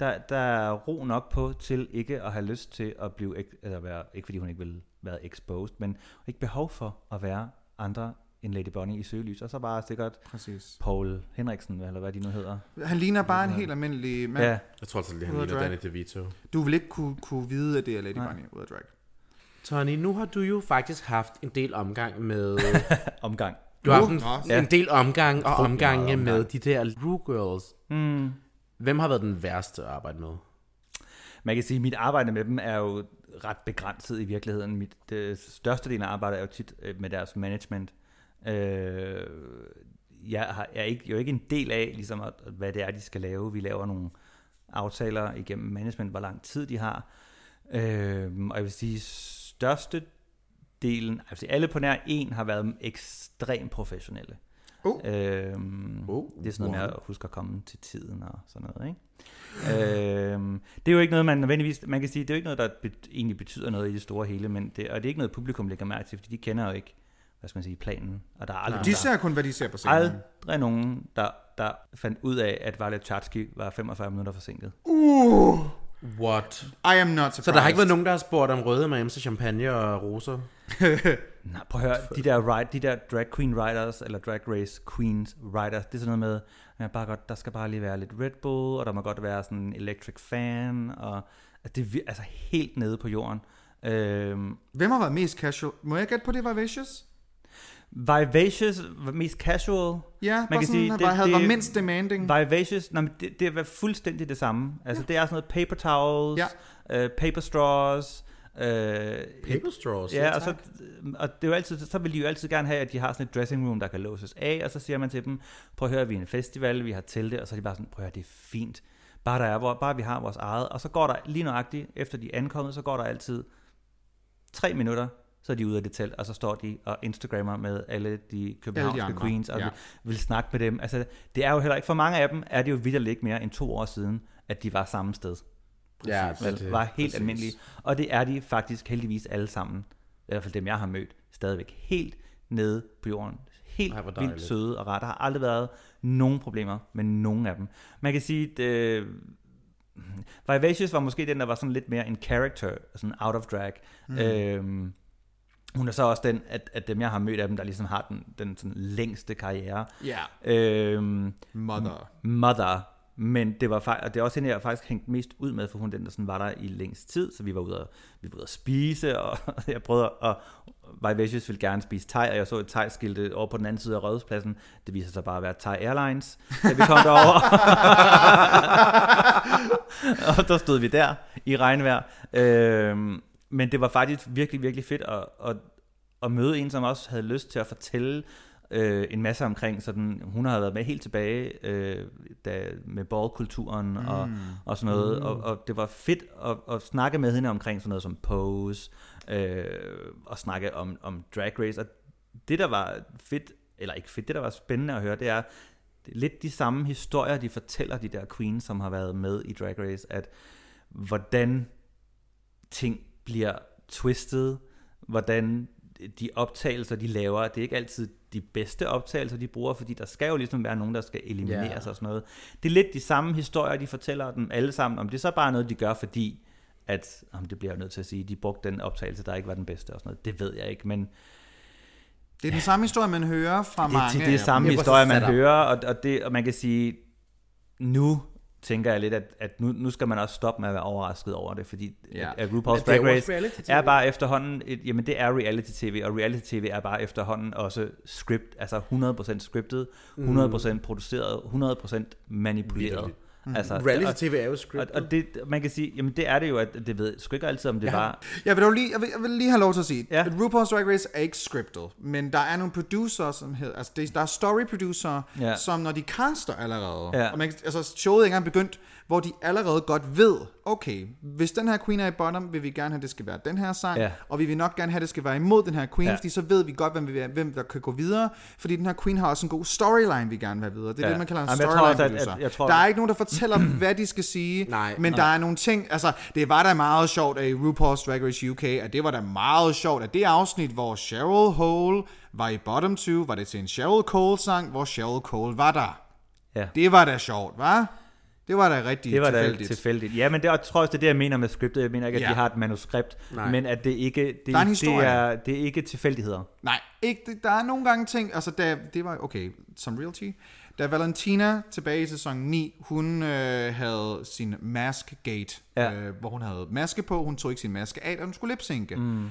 der, der er ro nok på til ikke at have lyst til at blive, eller være, ikke fordi hun ikke vil være exposed, men ikke behov for at være andre end Lady Bunny i søgelys, og så bare sikkert Præcis. Paul Henriksen, eller hvad de nu hedder. Han ligner bare en helt almindelig mand. Ja, Jeg tror altså, lige, han ligner drag. Danny DeVito. Du vil ikke kunne, kunne vide, at det er Lady Nej. Bunny ud af drag. Tony, nu har du jo faktisk haft en del omgang med... omgang. Du har haft en, nå. en del omgang og omgange meget med omgang. de der Rue Girls. Mm. Hvem har været den værste at arbejde med? Man kan sige, at mit arbejde med dem er jo ret begrænset i virkeligheden. Mit det største del af arbejdet er jo tit øh, med deres management. Øh, jeg, har, jeg er ikke, jo ikke en del af, ligesom, at, hvad det er, de skal lave. Vi laver nogle aftaler igennem management, hvor lang tid de har. Øh, og jeg vil sige, største delen, altså alle på nær en, har været ekstremt professionelle. Uh. Øhm, Uh, det er sådan noget med wow. at huske at komme til tiden og sådan noget, ikke? øhm, det er jo ikke noget, man nødvendigvis, man kan sige, det er jo ikke noget, der bet, egentlig betyder noget i det store hele, men det, og det er ikke noget, publikum lægger mærke til, fordi de kender jo ikke, hvad skal man sige, planen, og der er aldrig, De der, ser kun, hvad de ser på scenen. aldrig nogen, der, der fandt ud af, at Violet Chachki var 45 minutter forsinket. Uh, What? I am not surprised. Så der har ikke været nogen, der har spurgt om røde med champagne og roser? Nej, prøv at høre, de der, ride, de der drag queen riders, eller drag race queens riders, det er sådan noget med, ja, bare godt, der skal bare lige være lidt Red Bull, og der må godt være sådan en electric fan, og altså, det er altså helt nede på jorden. Øhm, Hvem har været mest casual? Må jeg gætte på det, Vivacious? Vivacious, mest casual. Ja, Man bare kan sådan, sige, det, var, havde det- været mindst demanding. Vivacious, nej, det, det er fuldstændig det samme. Altså, det er sådan noget paper towels, Ja. øh, paper straws, øh, Paper straws? Ja, og, så, og det er jo altid, så vil de jo altid gerne have, at de har sådan et dressing room, der kan låses af, og så siger man til dem, prøv at høre, vi er en festival, vi har telte, og så er de bare sådan, prøv at høre, det er fint. Bare, der er, hvor, bare vi har vores eget. Og så går der lige nøjagtigt, efter de er ankommet, så går der altid tre minutter, så er de ude af det telt, og så står de og Instagrammer med alle de københavnske andre, queens, og ja. ja. vil, vil snakke med dem. Altså, det er jo heller ikke, for mange af dem er det jo vildt ikke mere end to år siden, at de var samme sted. Ja, det, var helt præcis. almindelige. Og det er de faktisk heldigvis alle sammen. I hvert fald dem, jeg har mødt. Stadigvæk helt nede på jorden. Helt Ej, vildt søde og rette. Der har aldrig været nogen problemer med nogen af dem. Man kan sige, at øh, Vivacious var måske den, der var sådan lidt mere en character, sådan out of drag. Mm. Øhm, hun er så også den, at, at dem, jeg har mødt af dem, der ligesom har den, den sådan længste karriere. Ja. Øhm, Mother. Mother. Men det var faktisk, og det er også hende, jeg faktisk hængt mest ud med, for hun den, der sådan var der i længst tid, så vi var ude at, vi var ude at spise, og jeg prøvede at, Vivacious ville gerne spise thai, og jeg så et thai-skilte over på den anden side af Rådhuspladsen. Det viser sig bare at være Thai Airlines, da vi kom derover. og der stod vi der i regnvejr. Øhm, men det var faktisk virkelig, virkelig fedt at, at, at møde en, som også havde lyst til at fortælle øh, en masse omkring, sådan, hun har været med helt tilbage øh, da, med ballkulturen mm. og, og sådan noget, mm. og, og det var fedt at, at snakke med hende omkring sådan noget som pose, øh, og snakke om, om drag race, og det der var fedt, eller ikke fedt, det der var spændende at høre, det er, lidt de samme historier, de fortæller, de der queens, som har været med i Drag Race, at hvordan ting bliver twistet, hvordan de optagelser, de laver, det er ikke altid de bedste optagelser, de bruger, fordi der skal jo ligesom være nogen, der skal elimineres Ja. og sådan noget. Det er lidt de samme historier, de fortæller dem alle sammen, om det er så bare noget, de gør, fordi at, om det bliver jeg nødt til at sige, de brugte den optagelse, der ikke var den bedste og sådan noget. Det ved jeg ikke, men Det er den samme historie, man hører fra det, mange. det, det er samme Ja, historie, man hører, og, og, det, og man kan sige, nu tænker jeg lidt, at, at nu, nu skal man også stoppe med at være overrasket over det, fordi Ja. at, at RuPaul's er Drag Race er bare efterhånden, et, jamen det er reality-tv, og reality-tv er bare efterhånden også script, altså 100% scriptet, 100% produceret, 100% manipuleret. Vitterligt. Altså, Reality-tv er jo og, scriptet. og det, man kan sige, jamen det er det jo, at det ved sgu ikke altid, om det Ja. var... Jeg vil, dog lige, jeg, vil, jeg vil lige have lov til at sige, Ja. at RuPaul's Drag Race er ikke scriptet, men der er nogle producer, som hedder, altså det, der er story producer, Ja. som når de caster allerede, Ja. og man, altså showet er ikke engang begyndt, hvor de allerede godt ved, okay, hvis den her queen er i bottom, vil vi gerne have, at det skal være den her sang, Ja. og vi vil nok gerne have, at det skal være imod den her queen, Ja. fordi så ved vi godt, hvem, vi, hvem der kan gå videre, fordi den her queen har også en god storyline, vi gerne vil have videre. Det er Ja. det, man kalder en Jamen, jeg tror storyline også, at- producer. at- jeg tror- der er ikke nogen, der fortæller, hvad de skal sige, Nej. men der er nogle ting, altså det var da meget sjovt at i RuPaul's Drag Race UK, at det var da meget sjovt, at det afsnit, hvor Cheryl Hole var i bottom 2, var det til en Cheryl Cole sang, hvor Cheryl Cole var der. Ja. Det var da sjovt, var? Det var da rigtig Det var da tilfældigt. tilfældigt. Ja, men det, og jeg tror også, det er det, jeg mener med scriptet. Jeg mener ikke, at Ja. de har et manuskript, Nej. men at det ikke det, Der er en det, er, det er ikke tilfældigheder. Nej, ikke, der er nogle gange ting, altså da, det var, okay, som realty, da Valentina tilbage i sæson 9, hun øh, havde sin mask gate, Ja. øh, hvor hun havde maske på, hun tog ikke sin maske af, og hun skulle lipsynke. Mm.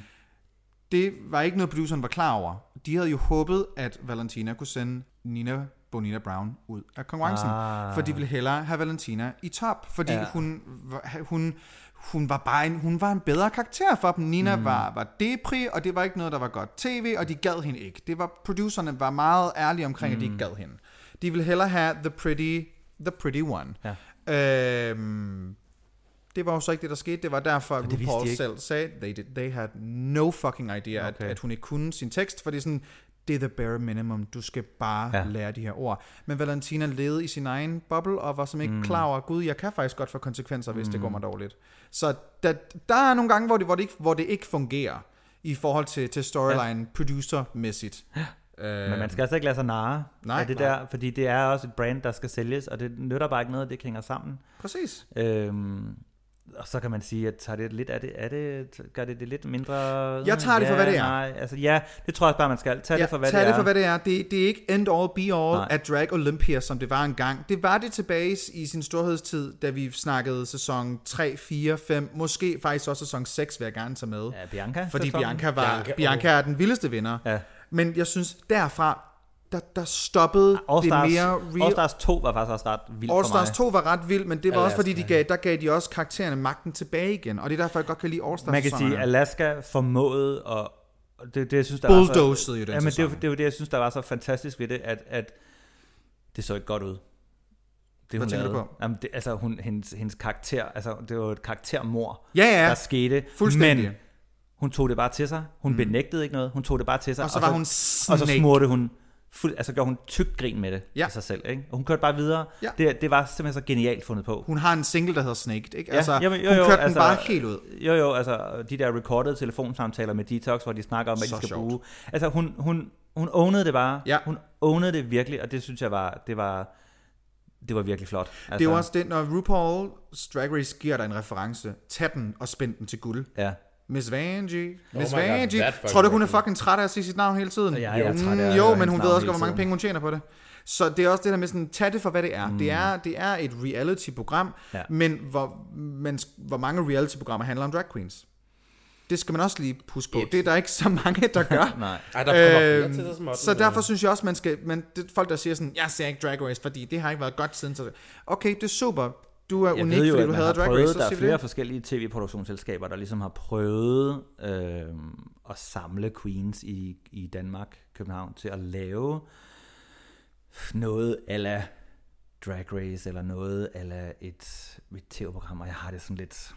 Det var ikke noget, produceren var klar over. De havde jo håbet, at Valentina kunne sende Nina Bonita Brown ud af konkurrencen, Ah. for de ville hellere have Valentina i top, fordi Ja. hun, hun, hun var bare en, hun var en bedre karakter for dem. Nina mm. var, var depri, og det var ikke noget, der var godt tv, og de gad hende ikke. Det var, producerne var meget ærlige omkring, mm. at de ikke gad hende. De ville hellere have the pretty, the pretty one. Ja. Øhm, det var jo så ikke det, der skete. Det var derfor, at de RuPaul ikke. selv sagde, they, did, they had no fucking idea. Okay. at, at hun ikke kunne sin tekst, fordi sådan, det er the bare minimum. Du skal bare ja. Ja. lære de her ord. Men Valentina levede i sin egen boble, og var som ikke mm. klar over, gud, jeg kan faktisk godt få konsekvenser, hvis mm. det går mig dårligt. Så der, der er nogle gange, hvor det, hvor det, ikke, hvor det ikke fungerer, i forhold til, til storyline, ja. producer-mæssigt. Øh, Men man skal altså ikke lade sig narre Nej, af det nej. der, fordi det er også et brand, der skal sælges, og det nytter bare ikke noget, det hænger sammen. Præcis. Øhm, og så kan man sige, at tager det lidt, er det, er det, gør det det lidt mindre... Jeg tager det for, ja, hvad det er. Nej, altså ja, det tror jeg også bare, man skal. Tag ja, det for, hvad tag det det er. for, hvad det er. Det, det er ikke end all be all Nej. af Drag Olympia, som det var engang. Det var det tilbage i sin storhedstid, da vi snakkede sæson 3, 4, 5, måske faktisk også sæson 6, vil jeg gerne tage med. Ja, Bianca. Fordi sæsonen. Bianca, var, Bianca. Bianca er den vildeste vinder. Ja. Men jeg synes, derfra, der, der stoppede det All Stars, mere All real. Stars 2 var faktisk også ret vildt All for mig. Stars 2 var ret vild, men det var også fordi, de Alaska. gav, der gav de også karaktererne magten tilbage igen. Og det er derfor, jeg godt kan lide All Stars Man kan sige, Alaska formåede at... og Det, det, jeg synes, der var Bulldozede jo den ja, men det, det var det, jeg synes, der var så fantastisk ved det, at, at det så ikke godt ud. Det, hun tænker du lavede. på? Jamen, det, altså, hun, hendes, hendes karakter, altså, det var et karaktermor, Ja, ja. der skete. Fuldstændig. Men hun tog det bare til sig. Hun mm. benægtede ikke noget. Hun tog det bare til sig. Og så var hun og så snake. smurte hun fuld, altså gjorde hun tyk grin med det Ja. af sig selv. Ikke? Og hun kørte bare videre. Ja. Det, det var simpelthen så genialt fundet på. Hun har en single, der hedder Snaked, ikke? Ja, Altså, jamen, jo, hun jo, kørte altså- den bare helt ud. Jo, jo, altså de der recordede telefonsamtaler med Detox, hvor de snakker om, hvad Så de skal sjovt. bruge. Altså hun, hun, hun ownede det bare. Ja. Hun ownede det virkelig, og det synes jeg var, det var, det var virkelig flot. Altså, Det er jo også det, når RuPaul's Drag Race giver dig en reference, tag den og spænd den til guld. Ja. Miss Vanjie, Miss my God, Vanjie. fucking Tror du, hun er fucking træt af at sige sit navn hele tiden? Ja, jeg er træt af Mm, Jo, men hun ved også, hvor mange penge hun tjener på det. Så det er også det der med sådan, tag det for, hvad det er. Mm. Det, er det er et reality-program, Ja. men hvor, men hvor mange reality-programmer handler om drag queens? Det skal man også lige huske på. Et. Det er der ikke så mange, der gør. Nej. Ej, der kommer flere Øhm, til det, som så derfor synes jeg også, man skal... Men det, folk, der siger sådan, jeg ser ikke Drag Race, fordi det har ikke været godt siden. Så, okay, det er super. Du er Jeg unik, ved jo, fordi at du havde har Drag prøvet, Race, så der er flere det. forskellige tv-produktionsselskaber, der ligesom har prøvet øh, at samle queens i, i Danmark, København, til at lave noget ala Drag Race, eller noget ala et, et tv-program, og jeg har det sådan lidt...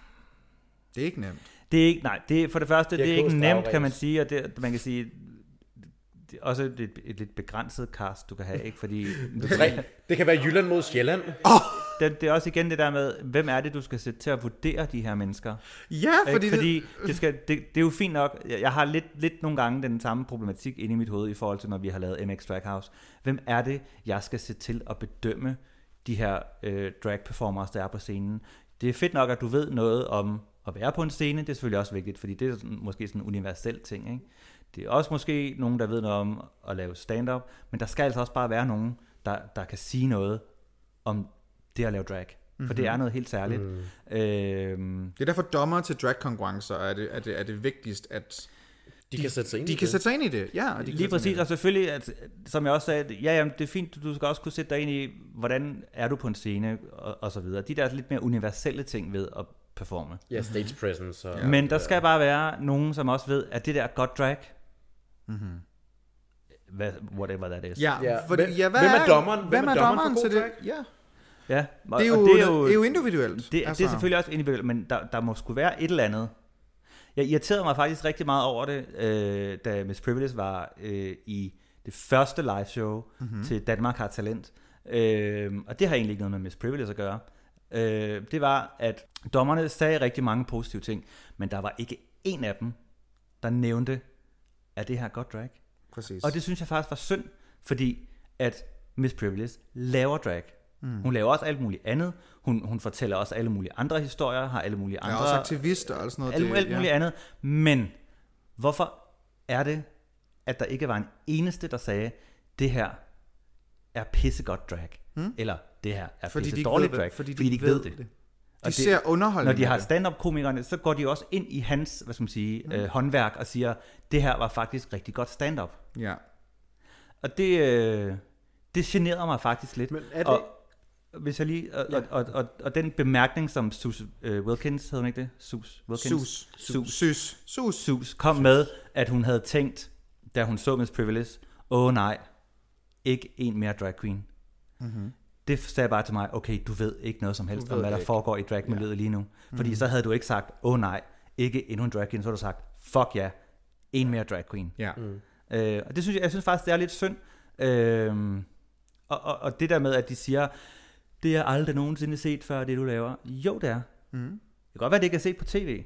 Det er ikke nemt. Det er ikke, nej, det er, for det første, Det er det er ikke nemt, kan man sige, og det, man kan sige, det er også et, et, et lidt begrænset cast, du kan have, ikke? Fordi Tre. Det kan være Jylland mod Sjælland. Det, det er også igen det der med, hvem er det, du skal sætte til at vurdere de her mennesker? Ja, Fordi, ikke? fordi det, skal, det, det er jo fint nok. Jeg har lidt, lidt nogle gange den samme problematik inde i mit hoved i forhold til, når vi har lavet MX Drag House. Hvem er det, jeg skal se til at bedømme de her øh, drag performers, der er på scenen? Det er fedt nok, at du ved noget om at være på en scene. Det er selvfølgelig også vigtigt, fordi det er sådan, måske sådan en universel ting. Ikke? Det er også måske nogen, der ved noget om at lave stand-up, men der skal altså også bare være nogen, der, der kan sige noget om det at lave drag. For Mhm. det er noget helt særligt. Mm. Øhm, det er derfor dommer til drag-konkurrencer er det, er, det, er det vigtigst, at De kan sætte sig ind de i kan det. sætte sig ind i det. Ja, og de kan Lige præcis, det. og selvfølgelig, at, som jeg også sagde, at ja, jamen, det er fint, du skal også kunne sætte dig ind i, hvordan er du på en scene, og, og så videre. De der lidt mere universelle ting ved at performe. Ja, stage presence. Og, Ja. Men der skal bare være nogen, som også ved, at det der er godt drag, mm-hmm. whatever that is. Ja, Ja, fordi, hvem- ja hvad hvem er dommeren? Hvem, er dommeren for til god det? drag? Ja, ja og, det er jo, og det er jo, det er jo individuelt. Det, altså. det er selvfølgelig også individuelt, men der, der må skulle være et eller andet. Jeg irriterede mig faktisk rigtig meget over det, øh, da Miss Privilege var øh, i det første live show mm-hmm. til Danmark har talent. Øh, og det har egentlig ikke noget med Miss Privilege at gøre. Øh, det var, at dommerne sagde rigtig mange positive ting, men der var ikke en af dem, der nævnte, at det her er godt drag. Præcis. Og det synes jeg faktisk var synd, fordi at Miss Privilege laver drag. Mm. Hun laver også alt muligt andet. Hun, hun fortæller også alle mulige andre historier, har alle mulige andre... er også aktivist og sådan noget. alt, det, alt muligt andet. Men hvorfor er det, at der ikke var en eneste, der sagde, det her er pissegodt drag. Hmm? Eller det her er Fordi pisse dårligt det. drag. Fordi de fordi de ikke ved det. De Og det- ser underholdning Når de har det. stand-up-komikerne, så går de også ind i hans, hvad skal man sige, mm. øh, håndværk og siger, det her var faktisk rigtig godt stand-up. Ja. Og det, øh, det generer mig faktisk lidt. Men er det- Og, hvis jeg lige, og, og, og, og, og den bemærkning, som Sus øh, Wilkins, hed hun ikke det? Sus Wilkins? Sus. Sus. Sus. Sus. Sus kom med, at hun havde tænkt, da hun så Miss Privilege, åh oh, nej, ikke en mere drag queen. Mm-hmm. Det sagde bare til mig, okay, du ved ikke noget som helst om, hvad der ikke. foregår i dragmiljøet ja. lige nu. Fordi så havde du ikke sagt, åh oh, nej, ikke endnu en drag queen, så havde du sagt, fuck ja, en mere drag queen. Ja. Øh, og det synes jeg, jeg synes faktisk, det er lidt synd. Øh, og, og, og det der med, at de siger, det er aldrig nogensinde set før, det du laver. Jo, det er. Mm. Det kan godt være, det ikke er set på tv.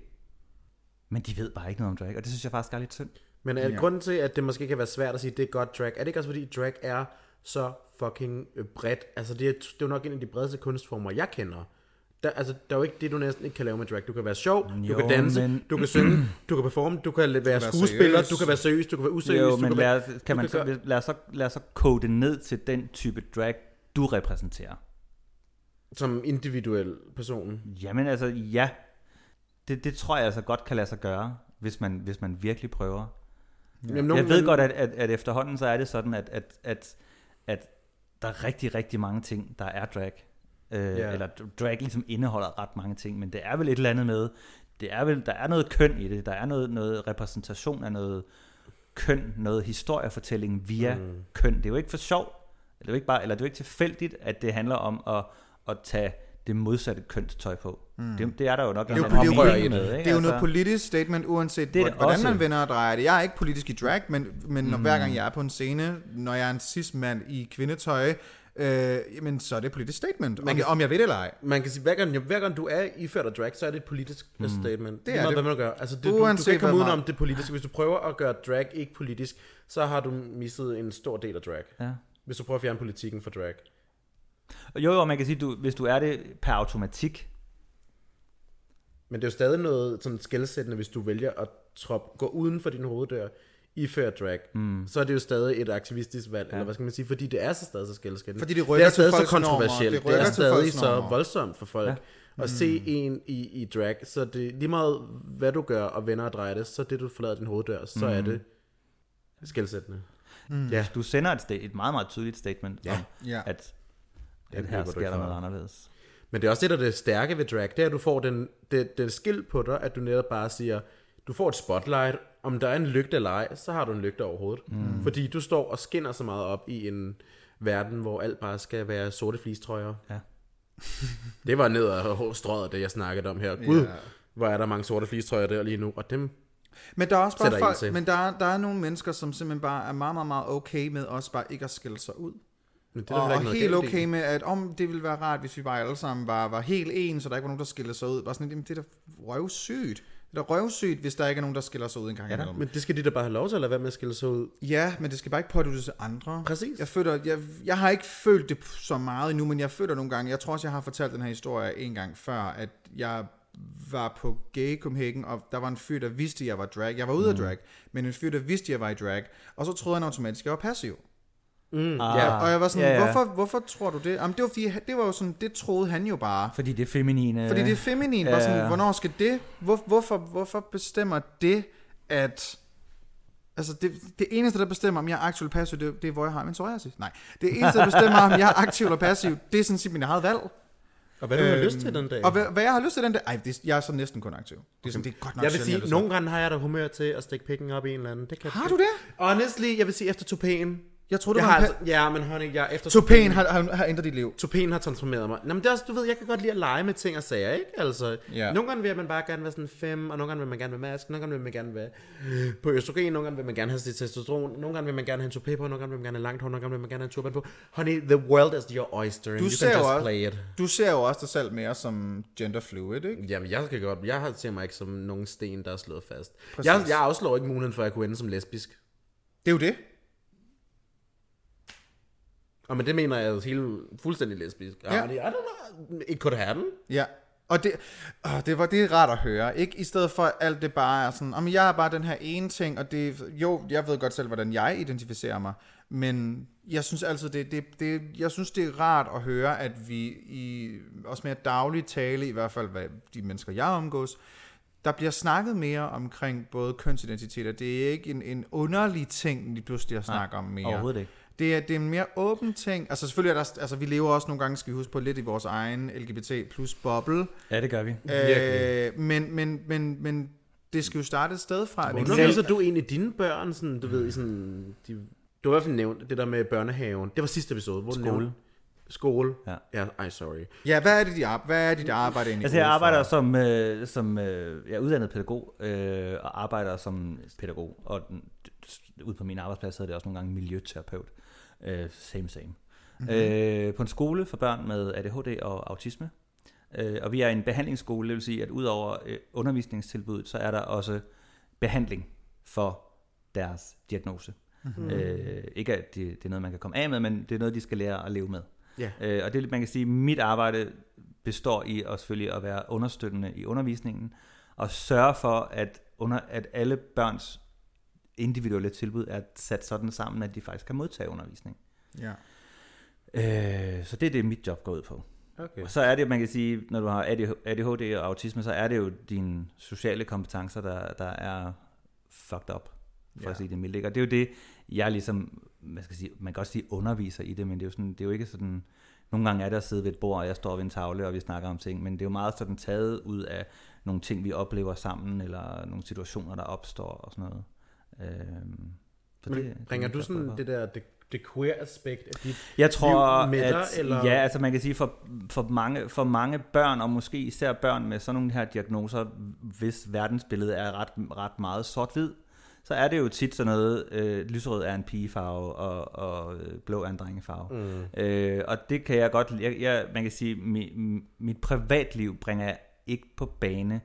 Men de ved bare ikke noget om drag, og det synes jeg faktisk er lidt synd. Men er ja. grunden til, at det måske kan være svært at sige, at det er godt drag, er det ikke også fordi drag er så fucking øh, bredt? Altså det er, det er jo nok en af de bredeste kunstformer, jeg kender. Der, altså, der er jo ikke det, du næsten ikke kan lave med drag. Du kan være sjov, jo, du kan danse, men- du kan synge, du kan performe, du kan være være skuespiller, seriøs. du kan være seriøs, du kan være useriøs. Jo, du men kan lad, være, kan man så, gøre- lad, os så, lad os så kode det ned til den type drag, du repræsenterer. Som individuel person. Jamen altså, ja. Det, det tror jeg altså godt kan lade sig gøre, hvis man, hvis man virkelig prøver. Jamen, Jeg ved godt, at, at, at efterhånden så er det sådan, at, at, at, at der er rigtig, rigtig mange ting, der er drag. Øh, Ja. Eller drag ligesom indeholder ret mange ting, men det er vel et eller andet med, det er vel, der er noget køn i det, der er noget, noget repræsentation af noget køn, noget historiefortælling via mm. køn. Det er jo ikke for sjov, det er jo ikke bare, eller det er jo ikke tilfældigt, at det handler om at, at tage det modsatte kønstøj på. Mm. Det, det er der jo nok Det er jo, en det er jo, i med, ikke? det er jo noget Altså- politisk statement, uanset Det er hvordan også. man vender og drejer det. Jeg er ikke politisk i drag, men, men når, Mm. hver gang jeg er på en scene, når jeg er en cis-mand i kvindetøj, øh, jamen, så er det et politisk statement, man om, kan- om jeg ved det eller ej. Man kan sige, hver gang, hver gang du er iført af drag, så er det et politisk mm. statement. Det er det. Hvad man gør. Altså, det, du, du kan ikke komme udenom det politiske. Hvis du prøver at gøre drag ikke politisk, så har du mistet en stor del af drag. Ja. Hvis du prøver at fjerne politikken for drag. Jo, jo, man kan sige, du, hvis du er det per automatik, Men det er jo stadig noget sådan skældsættende, hvis du vælger at trop, gå uden for din hoveddør i før drag, mm. så er det jo stadig et aktivistisk valg, ja. eller hvad skal man sige, fordi det er så stadig så skældsættende. Fordi det det er stadig så kontroversielt, det det, er stadig så voldsomt for folk ja. at se en i, i drag, så det lige meget hvad du gør og vender og drejer det, så det du forlader din hoveddør, så er det skældsættende. Mm. Ja, du sender et, sta- et meget, meget tydeligt statement Ja. om, Ja. at, Den her sker der noget anderledes. Men det er også det, der er det stærke ved drag, det er, at du får den, det, det skilt på dig, at du netop bare siger, du får et spotlight, om der er en lygte eller ej, så har du en lygte over hovedet. Mm. Fordi du står og skinner så meget op i en verden, hvor alt bare skal være sorte flistrøjer. Ja. Det var ned ad strøget, det jeg snakkede om her. Gud, Ja. hvor er der mange sorte flistrøjer der lige nu, og dem... Men der er også bare folk, men der er, der er nogle mennesker, som simpelthen bare er meget, meget, meget okay med også bare ikke at skille sig ud. Men det er og, der og noget helt okay med, at om det ville være rart, hvis vi bare alle sammen bare var helt ens, så der ikke var nogen, der skiller sig ud. Bare sådan, jamen, det er da røvsygt. Det er da røvsygt, hvis der ikke er nogen, der skiller sig ud en gang Ja imellem. Men det skal de da bare have lov til lade være med at skille sig ud. Ja, men det skal bare ikke påduttes andre. Præcis. Jeg, føler, jeg, jeg har ikke følt det så meget endnu, men jeg føler nogle gange, jeg tror også, jeg har fortalt den her historie en gang før, at jeg var på Gay Copenhagen, og der var en fyr, der vidste, at jeg var drag. Jeg var ude af drag, men en fyr, der vidste, at jeg var i drag, og så troede han automatisk, at jeg var passiv. Mm, Ah. ja. Og jeg var sådan, Ja, ja. Hvorfor, hvorfor tror du det? Jamen, det var, fordi, det var jo sådan, det troede han jo bare. Fordi det er feminine. Fordi det er feminin. Ja. ja. Sådan, hvornår skal det? Hvor, hvorfor, hvorfor bestemmer det, at... Altså, det, det eneste, der bestemmer, om jeg er aktiv eller passiv, det, det er, hvor jeg har min psoriasis. Nej. Det eneste, der bestemmer, om jeg er aktiv eller passiv, det er sådan set min eget valg. Og hvad du har Øhm, lyst til den dag? Og hvad, hvad jeg har lyst til den dag... Ej, det, jeg er så næsten kun aktiv. Det er, sådan, det er godt nok Jeg vil sige, har lyst nogle gange har jeg da humør til at stikke pikken op i en eller anden. Det kan Har du det? Honestly, jeg vil sige efter topæen. Jeg troede, Jeg det har var en altså, ja, men honey, jeg efter Topæen har, har, har ændret dit liv. Topæen har transformeret mig. Nå, men det er også, du ved, jeg kan godt lide at lege med ting og sager, ikke? Altså, Ja. nogle gange vil man bare gerne være sådan fem, og nogle gange vil man gerne være mask, nogle gange vil man gerne være på østrogen, nogle gange vil man gerne have sit testosteron, nogle gange vil man gerne have en topæ på, nogle gange vil man gerne have langt hår, nogle gange vil man gerne have en turban på. Honey, the world is your oyster, and Du you ser can just også- play it. Du ser jo også dig selv mere som gender fluid, ikke? Jamen, jeg skal godt, jeg har- ser mig ikke som nogen sten, der er slået fast. Præcis. Jeg, jeg afslår ikke muligheden for, at jeg kunne ende som lesbisk. Det er jo det. Og men det mener jeg er helt fuldstændig lesbisk. Ja. I don't know. It could happen. Ja, og det, åh, det, var, det er rart at høre, ikke? I stedet for at alt det bare er sådan, om jeg er bare den her ene ting, og det, jo, jeg ved godt selv, hvordan jeg identificerer mig, men jeg synes altid, det, det, det, jeg synes, det er rart at høre, at vi i også mere daglig tale, i hvert fald hvad de mennesker, jeg omgås, der bliver snakket mere omkring både kønsidentiteter. Det er ikke en, en underlig ting, lige pludselig at snakke om mere. Overhovedet ikke. Det er, det er en mere åben ting. Altså selvfølgelig er der, altså vi lever også nogle gange, skal vi huske på, lidt i vores egen LGBT plus boble. Ja, det gør vi. Øh, men, men, men, men det skal jo starte et sted fra. at- Underviser du egentlig dine børn, sådan, du ved, i sådan, de, du har i hvert fald nævnt det der med børnehaven. Det var sidste episode, hvor du Skole. nævnte skole. Ja. ja ej, sorry. Ja, hvad er det, dit, ar- hvad er dit arbejde egentlig? Altså jeg ud arbejder som, øh, som øh, jeg er uddannet pædagog, øh, og arbejder som pædagog. Og den, ude på min arbejdsplads hedder det også nogle gange miljøterapeut. Øh, same, same. Mm-hmm. Øh, på en skole for børn med ADHD og autisme. Øh, og vi er en behandlingsskole, det vil sige, at udover øh, undervisningstilbuddet, så er der også behandling for deres diagnose. Mm-hmm. Øh, ikke at det, det er noget, man kan komme af med, men det er noget, de skal lære at leve med. Ja. Øh, og det, man kan sige, mit arbejde består i at selvfølgelig at være understøttende i undervisningen, og sørge for, at, under, at alle børns individuelle tilbud er sat sådan sammen, at de faktisk kan modtage undervisning. Ja. Øh, så det er det, mit job går ud på. Okay. Og så er det, man kan sige, når du har ADHD og autisme, så er det jo dine sociale kompetencer, der, der er fucked up, for Ja. at sige det mildt. Og det er jo det, jeg ligesom, man, skal sige, man kan også sige underviser i det, men det er jo, sådan, det er jo ikke sådan, nogle gange er det at sidde ved et bord, og jeg står ved en tavle, og vi snakker om ting, men det er jo meget sådan taget ud af nogle ting, vi oplever sammen, eller nogle situationer, der opstår og sådan noget. Øhm, så Men det- det er bringer mit du sådan det der, det, det queer aspekt af dit Jeg tror, liv med at, dig, eller? ja, altså man kan sige, for, for, mange, for mange børn, og måske især børn med sådan nogle her diagnoser, hvis verdensbillede er ret, ret meget sort-hvid, så er det jo tit sådan noget, øh, lyserød er en pigefarve, og, og øh, blå er en drengefarve. Mm. Øh, og det kan jeg godt, jeg, jeg, man kan sige, mi, mit privatliv bringer jeg ikke på bane,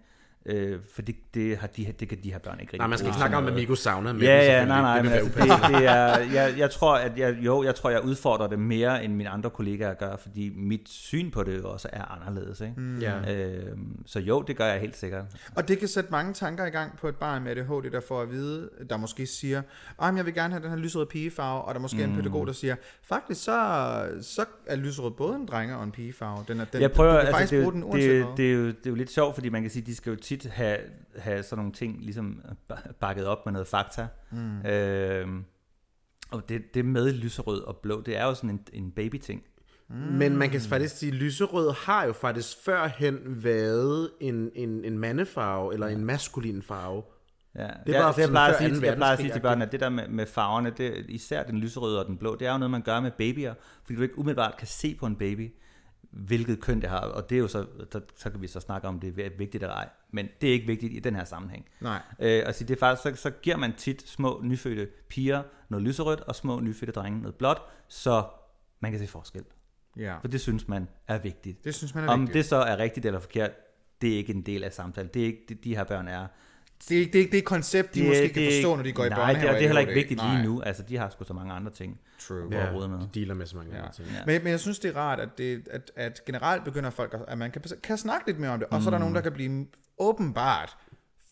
øh, for det, det, har de, det kan de her børn ikke rigtig Nej, man skal ikke snakke om, noget. at Migo savner med Ja, dem, ja, nej, nej, det men altså, det, det er, jeg, jeg tror, at jeg, jo, jeg tror, jeg udfordrer det mere, end mine andre kollegaer gør, fordi mit syn på det også er anderledes, ikke? Mm. Ja. Øhm, så jo, det gør jeg helt sikkert. Og det kan sætte mange tanker i gang på et barn med ADHD, der får at vide, der måske siger, at jeg vil gerne have den her lyserøde pigefarve, og der måske mm. er en pædagog, der siger, faktisk så, så er lyserød både en drenge og en pigefarve. Den er, den, jeg prøver, du kan altså, faktisk det, bruge den uanset det, hvad. det, er jo, det er jo lidt sjovt, fordi man kan sige, de skal jo tit have, have sådan nogle ting ligesom ba- bakket op med noget fakta. Mm. Øhm, og det, det med lyserød og blå, det er jo sådan en, en baby-ting. Men man kan faktisk sige, at lyserød har jo faktisk førhen været en, en, en mandefarve, eller en maskulin farve. Ja, det, jeg, var det, jeg sådan plejer at sige, jeg plejer at sige til børnene, at det der med, med farverne, det, især den lyserøde og den blå, det er jo noget, man gør med babyer, fordi du ikke umiddelbart kan se på en baby, hvilket køn det har, og det er jo så, så, så kan vi så snakke om, det er vigtigt eller ej, men det er ikke vigtigt i den her sammenhæng. Nej. Øh, altså det er faktisk, så, så giver man tit små nyfødte piger noget lyserødt, og små nyfødte drenge noget blåt, så man kan se forskel. Ja. For det synes man er vigtigt. Det synes man er Om vigtigt. det så er rigtigt eller forkert, det er ikke en del af samtalen. Det er ikke, de her børn er Det er ikke det, er det koncept, de det, måske det, kan forstå, når de går i nej, børnehave. det, er- det er heller ikke vigtigt Nej. lige nu. Altså, de har sgu så mange andre ting. True. Ja. rode med. de dealer med så mange Ja. andre ting. Ja. Men, men jeg synes, det er rart, at, det, at, at generelt begynder folk, at, at man kan, kan snakke lidt mere om det. Og så er der nogen, der kan blive åbenbart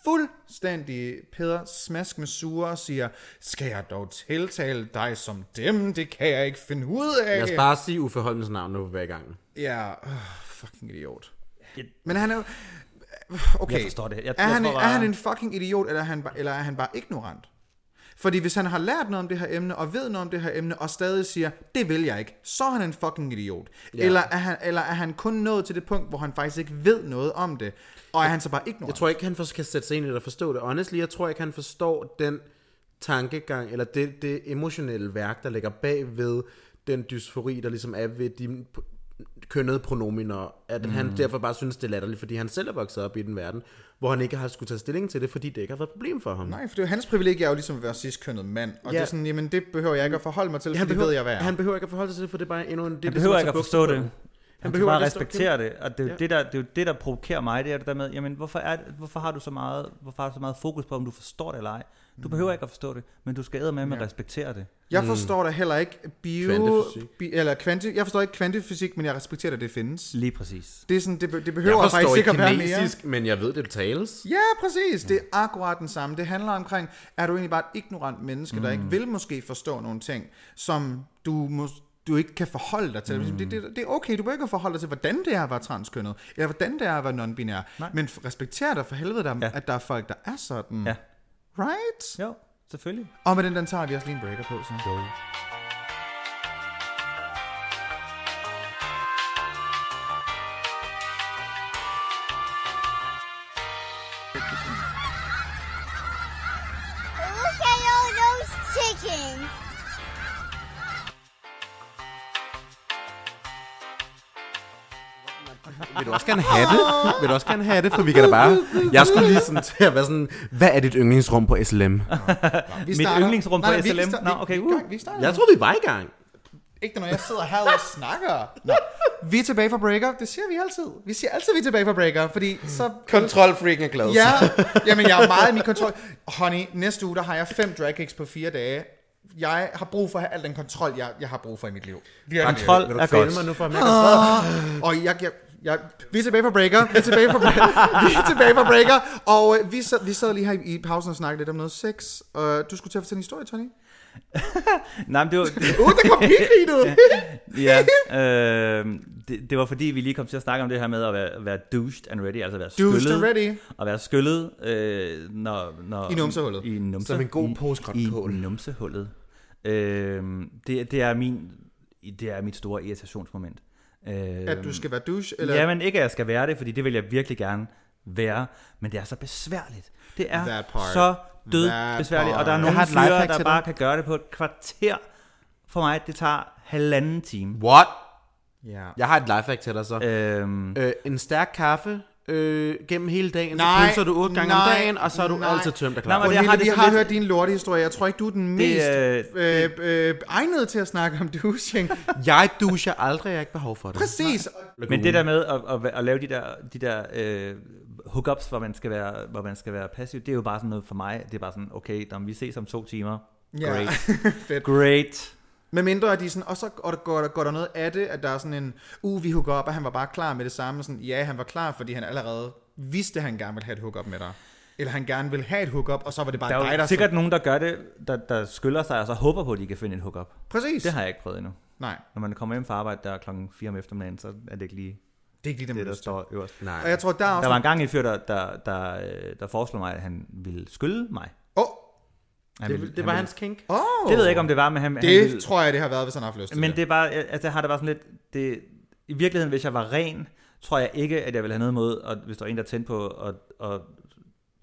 fuldstændig Peder Smask med sure og siger, skal jeg dog tiltale dig som dem? Det kan jeg ikke finde ud af. Lad os bare sige Uffe Holmens navn, nu vi er i gang. Ja, øh, fucking idiot. Men han er jo... Okay. Jeg forstår det. Jeg- er, jeg han, tror er bare- han en fucking idiot, eller er han, bare- eller er han bare ignorant? Fordi hvis han har lært noget om det her emne, og ved noget om det her emne, og stadig siger, det vil jeg ikke, så er han en fucking idiot. Ja. Eller, er han, eller er han kun nået til det punkt, hvor han faktisk ikke ved noget om det, og er han så bare ignorant? Jeg tror ikke, han kan sætte sig ind i det og forstå det. Honestly, jeg tror ikke, han forstår den tankegang, eller det, det emotionelle værk, der ligger bag ved den dysfori, der ligesom er ved de p- kønnede pronominer, at mm. han derfor bare synes, det er latterligt, fordi han selv er vokset op i den verden, hvor han ikke har skulle tage stilling til det, fordi det ikke har været et problem for ham. Nej, for det er jo hans privilegie er jo ligesom at være cis-kønnet mand, og Ja. ja. det er sådan, jamen det behøver jeg ikke at forholde mig til, han det behøver, ved jeg, hvad er. Han behøver ikke at forholde sig til det, for det er bare endnu en... Det, Han det er behøver som ikke at forstå det. på. Han behøver bare ikke at respektere det, og det er, jo Ja. det, der, det er jo det, der provokerer mig, det er det der med, jamen, hvorfor, er, hvorfor, har du så meget, hvorfor har du så meget fokus på, om du forstår det eller ej? Du behøver ikke at forstå det, men du skal med med at respektere det. Jeg forstår da heller ikke bio... Kvantefysik. Bi, eller kvanti, jeg forstår ikke kvantefysik, men jeg respekterer, at det findes. Lige præcis. Det, er sådan, det, det Jeg behøver forstår faktisk ikke at være mere. men jeg ved, det tales. Ja, præcis. Det er akkurat den samme. Det handler omkring, er du egentlig bare et ignorant menneske, der ikke vil måske forstå nogle ting, som du må, du ikke kan forholde dig til. Mm. Det, det, det er okay, du behøver ikke at forholde dig til, hvordan det er at være transkønnet, eller hvordan det er at være non-binær. Nej. Men respekter dig for helvede, der, Ja. ja. at der er folk, der er sådan. Ja. Right? Jo, selvfølgelig. Og med den, den tager vi også lige en breaker på. Så. Look Vil du også gerne have det? Vil du også gerne have det? For vi kan da bare... Jeg skulle lige sådan til at være sådan... Hvad er dit yndlingsrum på SLM? Vi Mit yndlingsrum på nej, vi- SLM? Starter- Nå, vi- okay, vi, uh. vi, starter. Jeg troede, vi var i gang. Ikke når jeg sidder her og snakker. Nå. Vi er tilbage fra breaker. Det siger vi altid. Vi siger altid, vi er tilbage fra breaker, fordi så... Kontrolfreaken er glad. Ja, jamen jeg er meget i min kontrol. Honey, næste uge, der har jeg fem drag kicks på fire dage. Jeg har brug for at have al den kontrol, jeg, jeg har brug for i mit liv. Virkelig. Kontrol Vil du er kvæle godt. mig nu for at mere kontrol? Og jeg, jeg, jeg, vi er tilbage fra breaker. Vi er tilbage fra breaker. vi er tilbage fra breaker. Og øh, vi, sad, vi sad lige her i, i pausen og snakkede lidt om noget sex. Og du skulle til at fortælle en historie, Tony. Nej, men det var, Uh, der kom pigrid ud. ja, øh, det, det var fordi, vi lige kom til at snakke om det her med at være, være douched and ready, altså være Douched skyllet. and ready. At være skyllet, øh, når, når, I numsehullet. I numse, Som en god i, grønt i kål. numsehullet. Øh, det, det, er min, det er mit store irritationsmoment. Øh, At du skal være douche, eller... Jamen ikke, at jeg skal være det, fordi det vil jeg virkelig gerne være, men det er så besværligt. Det er så død That besværligt, og der er nogle Jeg har et lifehack fyre, der til bare dig. kan gøre det på et kvarter. For mig, det tager halvanden time. What? Ja. Jeg har et lifehack til dig så. Øhm, Øh, en stærk kaffe øh, gennem hele dagen, Nej, så pølser du otte gange om nej, dagen, og så er du nej. altid tømt og Nej, klar. men Og jeg jeg har det vi har lidt- hørt din lortehistorie. Jeg tror ikke, du er den mest øh, øh, øh, egnede til at snakke om douching. Jeg duscher aldrig, jeg har ikke behov for det. Præcis. Men det der med at, at, at lave de der, de der øh, hookups, hvor man, skal være, hvor man skal være passiv, det er jo bare sådan noget for mig. Det er bare sådan, okay, når vi ses om to timer. Ja. Great. Fedt. Great. Med mindre at de sådan, og så og der går, der, går der noget af det, at der er sådan en, uh, vi hooker op, og han var bare klar med det samme. Sådan, ja, han var klar, fordi han allerede vidste, at han gerne ville have et hookup med dig. Eller han gerne ville have et hookup, og så var det bare Der er dig, jo der... sikkert nogen, der gør det, der, der skyller sig, og så håber på, at de kan finde en hookup. Præcis. Det har jeg ikke prøvet endnu. Nej, Når man kommer hjem fra arbejde der klokken 4 om eftermiddagen, så er det ikke lige det er ikke lige det, det, der lyst står øverst. Nej. Og jeg tror, der er også... Der var en gang en fyr, der, der, der, der foreslog mig, at han ville skylle mig. Åh, Han Det, vil- det han var vil- hans kink. Oh, Det ved jeg ikke, om det var, men han, han Det ville- tror jeg, det har været, hvis han har haft lyst til Men det. det er bare, altså det har det bare sådan lidt, det, i virkeligheden, hvis jeg var ren, tror jeg ikke, at jeg ville have noget imod, og hvis der var en, der tændte på at, at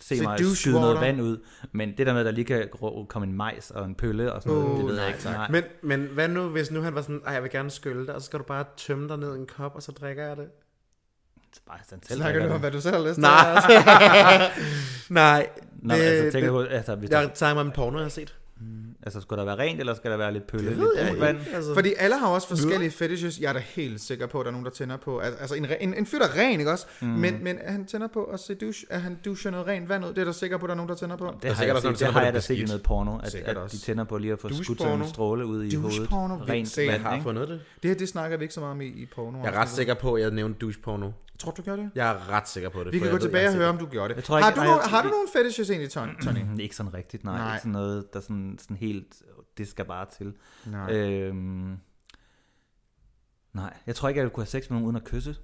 se Se mig skyde noget vand ud. Men det der med, at der lige kan komme en majs og en pølle og sådan noget, Uh, det ved nej, jeg ikke. Nej. Men, men hvad nu, hvis nu han var sådan, jeg vil gerne skylle dig, og så skal du bare tømme dig ned i en kop, og så drikker jeg det? bare sådan selv Snakker du om, det. hvad du selv har lyst til? Nej. Nej. Nå, det- altså, tænker det- du, altså, hvis der, Jeg tager mig en porno, jeg har set. altså, skal der være rent, eller skal der være lidt pølle, Det lidt ved jeg brunt vand? ikke. Altså, Fordi alle har også forskellige fetishes. Jeg er da helt sikker på, at der er nogen, der tænder på. al- Altså en, en, en fyr, der er ren, ikke også? Mm. Men, men er han tænder på at se douche, at han doucher noget rent vand ud? Det er der sikker på, at der er nogen, der tænder på. Det er har, sikkert jeg, set, der det har på jeg da set i noget porno, at, at de tænder på lige at få skudt sådan Douche-porno. en stråle ud i Douche-porno, hovedet. vildt Rent jeg vand, har ikke? fundet det. Det her, det snakker vi ikke så meget om i, i porno. Jeg er ret sikker på, at jeg nævnte douche-porno. Tror du, du gør det? Jeg er ret sikker på det. Vi kan gå tilbage og har høre, om du gjorde det. Jeg tror har, ikke- du ej, nogen, jeg- har du nogle fetishes egentlig, Ton- Tony? Mm, Ikke sådan rigtigt, nej. Nej. nej. Ikke sådan noget, der sådan, sådan helt, det skal bare til. Nej. Øhm, nej, jeg tror ikke, jeg ville kunne have sex med nogen uden at kysse.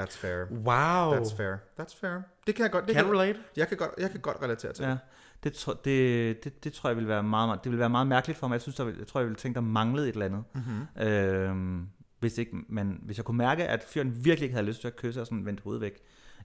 That's fair. det. Wow. That's fair. That's fair. Det kan jeg godt. Det Can kan, relate. jeg, kan godt, jeg kan godt relatere til. Ja, det, tro, det, det, det tror jeg ville være meget, meget, det ville være meget mærkeligt for mig. Jeg synes, der, vil- jeg tror, jeg ville tænke, der manglede et eller andet. Mm-hmm. Øhm, hvis, ikke, men hvis jeg kunne mærke, at fyren virkelig ikke havde lyst til at kysse og sådan vendt hovedet væk,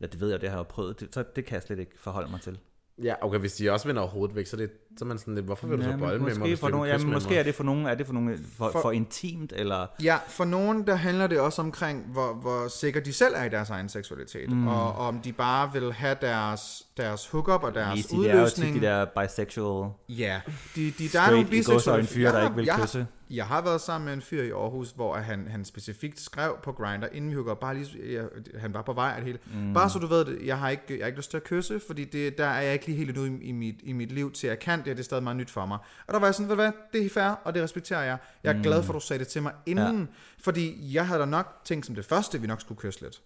ja, det ved jeg, det har jeg prøvet, det, så det kan jeg slet ikke forholde mig til. Ja, okay, hvis de også vender hovedet væk, så, er det, så er man sådan lidt, hvorfor vil du så men bolle med mig, for nogen, ja, med måske mig? er det for nogen, er det for, nogen for, For- for, intimt, eller... Ja, for nogen, der handler det også omkring, hvor, hvor sikre de selv er i deres egen seksualitet. Mm. Og, og om de bare vil have deres, deres hookup og deres Easy, det er jo tit udløsning. de der bisexual, Ja, de, de, der er nogle straight i gåseøjne fyre, Jeg der ikke vil jeg har- kysse. Jeg har været sammen med en fyr i Aarhus, hvor han, han specifikt skrev på Grindr, inden vi op, bare lige, jeg, han var på vej af det hele. Mm. Bare så du ved det, jeg har ikke, jeg har ikke lyst til at kysse, fordi det, der er jeg ikke lige helt endnu i, i, mit, i mit liv til, at jeg kan det, det er stadig meget nyt for mig. Og der var jeg sådan, ved du hvad, det er fair, og det respekterer jeg. Jeg er mm. glad for, at du sagde det til mig inden, ja. fordi jeg havde da nok tænkt som det første, vi nok skulle kysse lidt.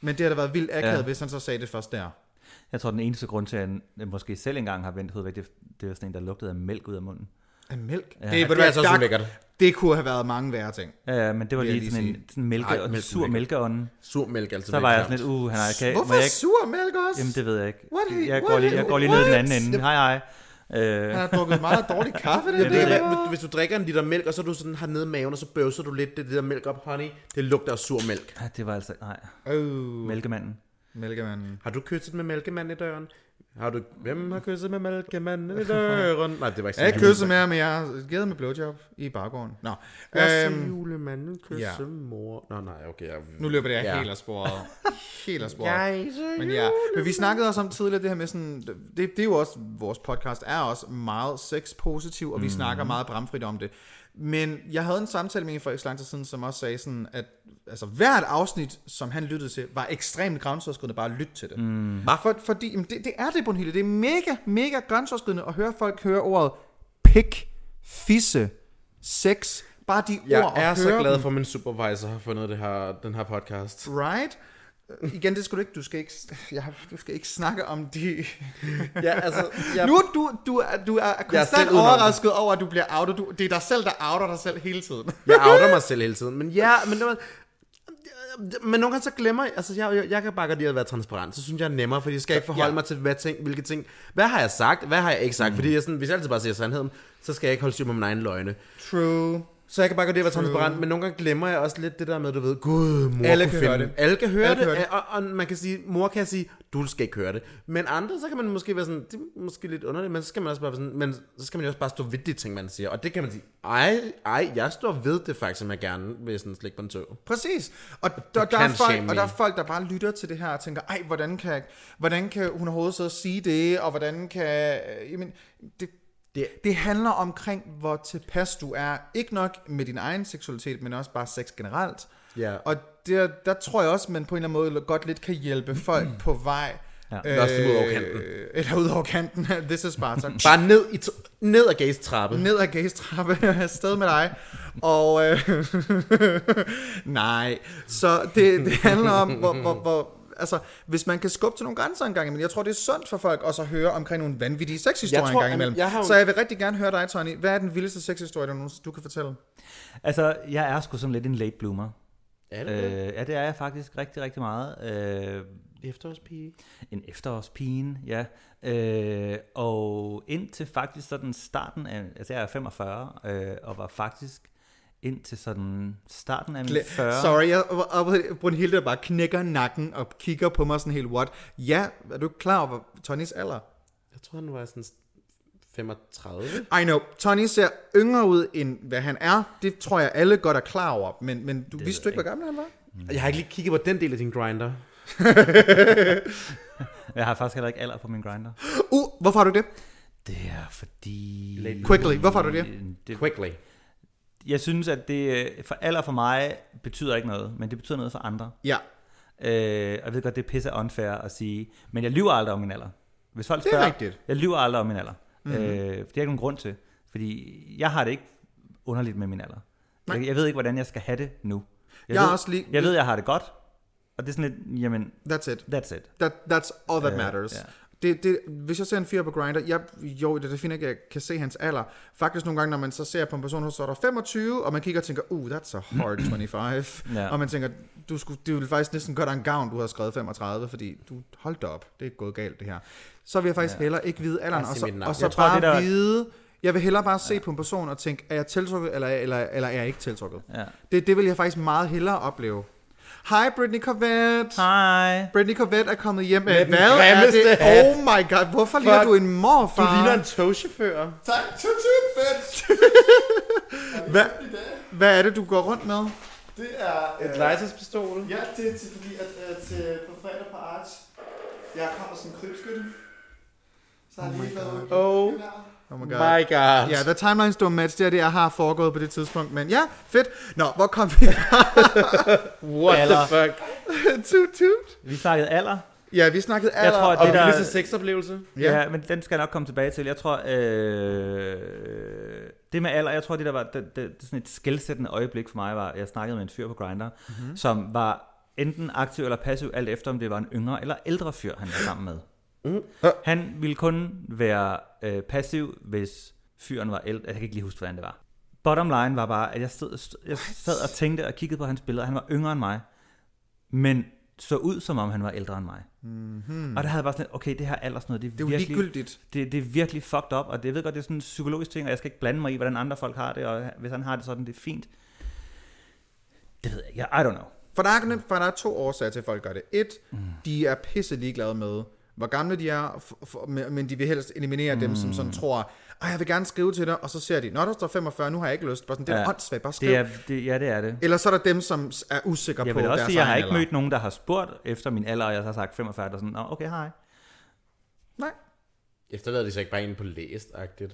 Men det har da været vildt akavet, ja. Hvis han så sagde det først der. Jeg tror, den eneste grund til, at jeg måske selv engang har vendt hovedet væk, det, det er sådan en, der lugtede af mælk ud af munden. Af mælk? Ja. Det, det ved du er hvad, altså også ulækkert. Det kunne have været mange værre ting. Ja, ja, men det var lige, lige sådan sige. en sådan mælke, Ej, mælk sur mælkeånden. Sur mælk er altid Så var jeg sådan lidt, uh, han har ikke... Hvorfor jeg er ikke, sur mælk også? Jamen, det ved jeg ikke. What? Jeg What? går lige, jeg går lige ned i den anden ende. Hej, hej. Øh, Han har drukket meget dårlig kaffe, det, Ja, det, det, det, er, hvad- hvis du drikker en liter mælk, og så er du sådan har nede i maven, og så bøvser du lidt det, det der mælk op, honey. Det lugter af sur mælk. ja, det var altså... Nej, Oh, mælkemanden. mælkemanden. Har du kysset med mælkemanden i døren? Har du... Hvem har kysset med mælkemanden i døren? Nej, det var ikke Jeg har ikke kysset med ham, jeg har givet et blowjob i baggården. Nå, Jeg øhm, øhm, julemanden kysse ja. mor. Nå, nej, okay. Jeg, nu løber det jeg Ja. helt af sporet. helt af sporet. Jeg Men ja, men vi snakkede også om tidligere det her med sådan, det, det er jo også, vores podcast er også meget sexpositiv, og vi mm. snakker meget bramfrit om det. Men jeg havde en samtale med en for ikke så lang tid siden, som også sagde sådan, at altså, hvert afsnit, som han lyttede til, var ekstremt grænseoverskridende bare at lytte til det. Mm. For, fordi jamen, det, det er det, Brunhilde. Det er mega, mega grænseoverskridende at høre folk høre ordet pik, fisse, sex. Bare de Jeg ord er at så glad for, at min supervisor har fundet det her, den her podcast. Right? Øh, Igen, det skal du ikke, du skal ikke, har- du skal ikke snakke om de... Ja, altså, jeg, Nu du, du, er, du er konstant overrasket over, at du bliver outet. Du, det er dig selv, der outer dig selv hele tiden. jeg outer mig selv hele tiden. Men ja, men det var... Men nogle gange så glemmer jeg, altså jeg, jeg, jeg kan bare godt lide at være transparent, så synes jeg er nemmere, fordi jeg skal ikke forholde Ja. ja. mig til, hvad ting, hvilke ting, hvad har jeg sagt, hvad har jeg ikke sagt, mm. fordi jeg sådan, hvis jeg altid bare siger sandheden, så skal jeg ikke holde styr på mine egne løgne. True. Så jeg kan bare lide at være transparent, men nogle gange glemmer jeg også lidt det der med, du ved, gud, mor Alle kan høre det. Alle kan høre Alle det, kan høre det. Og, og, man kan sige, mor kan sige, du skal ikke høre det. Men andre, så kan man måske være sådan, det er måske lidt underligt, men så skal man også bare sådan, men så skal man jo også bare stå ved de ting, man siger. Og det kan man sige, ej, ej, jeg står ved det faktisk, som jeg gerne vil sådan slikke på en tøv. Præcis. Og der, der, er folk, og der er folk, der bare lytter til det her og tænker, ej, hvordan kan, hvordan kan hun overhovedet og sige det, og hvordan kan... Jamen, det, det, det handler omkring, hvor tilpas du er. Ikke nok med din egen seksualitet, men også bare sex generelt. Ja. Og der, der tror jeg også, man på en eller anden måde godt lidt kan hjælpe folk på vej. Ja. Også ud over kanten. Eller ud over kanten. This is Sparta. Bare ned, i ned ad gays trappe. ned ad gastrappe afsted med dig. Og øh, nej, så det, det handler om, hvor, hvor, hvor, altså, hvis man kan skubbe til nogle grænser en gang imellem. Jeg tror, det er sundt for folk også at høre omkring nogle vanvittige sexhistorier Jeg en tror, gang imellem. jeg har jo- Så jeg vil rigtig gerne høre dig, Tony. Hvad er den vildeste sexhistorie, du, du kan fortælle? Altså, jeg er sgu sådan lidt en late bloomer. Er det det? Øh, ja, det er jeg faktisk rigtig, rigtig meget. Øh, Efterårspige. en efterårspigen, ja. Øh, og indtil faktisk sådan starten af, altså jeg er 45, øh, og var faktisk indtil sådan starten af mine 40. Sorry, jeg, og, og Brunhilde der bare knækker nakken og kigger på mig sådan helt, what? Ja, er du klar over Tonys alder? Jeg tror, han var sådan 35. I know, Tony ser yngre ud, end hvad han er. Det tror jeg alle godt er klar over. Men, men du vidste du ikke, hvor gammel han var? Jeg har ikke lige kigget på den del af din grinder. Jeg har faktisk heller ikke alder på min grinder. Uh, hvorfor har du det? Det er fordi... Quickly, hvorfor har du det? det Quickly. Jeg synes, at det øh, for alder for mig betyder ikke noget, men det betyder noget for andre. Ja, Øh, og jeg ved godt, det er pisse unfair at sige, men jeg lyver aldrig om min alder. Hvis folk Det er spørger, rigtigt. jeg lyver aldrig om min alder. Mm-hmm. Øh, det er ikke nogen grund til, fordi jeg har det ikke underligt med min alder. Jeg, jeg ved ikke, hvordan jeg skal have det nu. Jeg, Jeg ved, også lige- jeg ved, jeg har det godt, og det er sådan lidt, jamen, that's it. that's it. That, that's all that Øh, matters. ja. Det, det, hvis jeg ser en fyr på Grindr, jeg, jo, det er fint, at jeg kan se hans alder. Faktisk nogle gange, når man så ser på en person, så står der 25, og man kigger og tænker, uh, that's a hard 25. Ja. Og man tænker, du skulle, det ville faktisk næsten gøre dig en gavn, du har skrevet 35, fordi du holdt op, det er gået galt det her. Så vil jeg faktisk ja. hellere ikke vide alderen, og så, og så Jeg tror, bare det der- vide, jeg vil hellere bare se på en person og tænke, er jeg tiltrukket, eller, eller, eller er jeg ikke tiltrukket? Ja. Det, det vil jeg faktisk meget hellere opleve. Hej, Britney Corvette. Hej. Britney Corvette er kommet hjem med, hvad er det? hat. Oh my god, hvorfor ligner Fuck. du en morfar? Du ligner en togchauffør. Tak, tut tut. Hvad, hvad er det, du går rundt med? Det er... Et legetøjspistol. Ja, det er til, fordi at, at til, på fredag på Arts, jeg kommer som krybskytte. Så har jeg lige været. Oh Oh my my god. god. Ja, the timelines don't match, det er det, jeg har foregået på det tidspunkt. Men ja, fedt. Nå, hvor kom vi fra? What Alder. the fuck? tut, tut. Vi snakkede alder. Ja, vi snakkede Jeg alder. tror, Og det der- vildeste sexoplevelse? Ja. Ja. ja, men den skal jeg nok komme tilbage til. Jeg tror, øh, det med alder, jeg tror, det der var det, det, det, sådan et skældsættende øjeblik for mig, var, at jeg snakkede med en fyr på Grindr, mm-hmm. som var enten aktiv eller passiv, alt efter om det var en yngre eller ældre fyr, han var sammen med. Mm. Han ville kun være øh, passiv, hvis fyren var ældre. Jeg kan ikke lige huske, hvordan det var. Bottom line var bare, at jeg, stod, jeg sad og tænkte og kiggede på hans billeder. Han var yngre end mig, men så ud, som om han var ældre end mig. Mm-hmm. Og der havde jeg bare sådan, lidt, okay, det her alder sådan noget, det er, Det er virkelig, ligegyldigt. det, det er virkelig fucked up, og det, jeg ved godt, det er sådan en psykologisk ting, og jeg skal ikke blande mig i, hvordan andre folk har det, og hvis han har det sådan, det er fint. Det ved jeg ikke, I don't know. For der, er, for der er to årsager til, at folk gør det. Et, mm. de er pisse ligeglade med, hvor gamle de er, for, for, men de vil helst eliminere mm. dem, som sådan tror, at jeg vil gerne skrive til dig, og så ser de, når der står 45, nu har jeg ikke lyst. Bare sådan, det er Ja. åndssvagt, bare skriv. Det er, det, ja, det er det. Eller så er der dem, som er usikre Jeg på vil også deres sige, jeg har ikke alder. mødt nogen, der har spurgt efter min alder, og jeg har sagt 45, og sådan, Nå, okay, hej. Nej. Efterlader de så ikke bare en på læst-agtigt?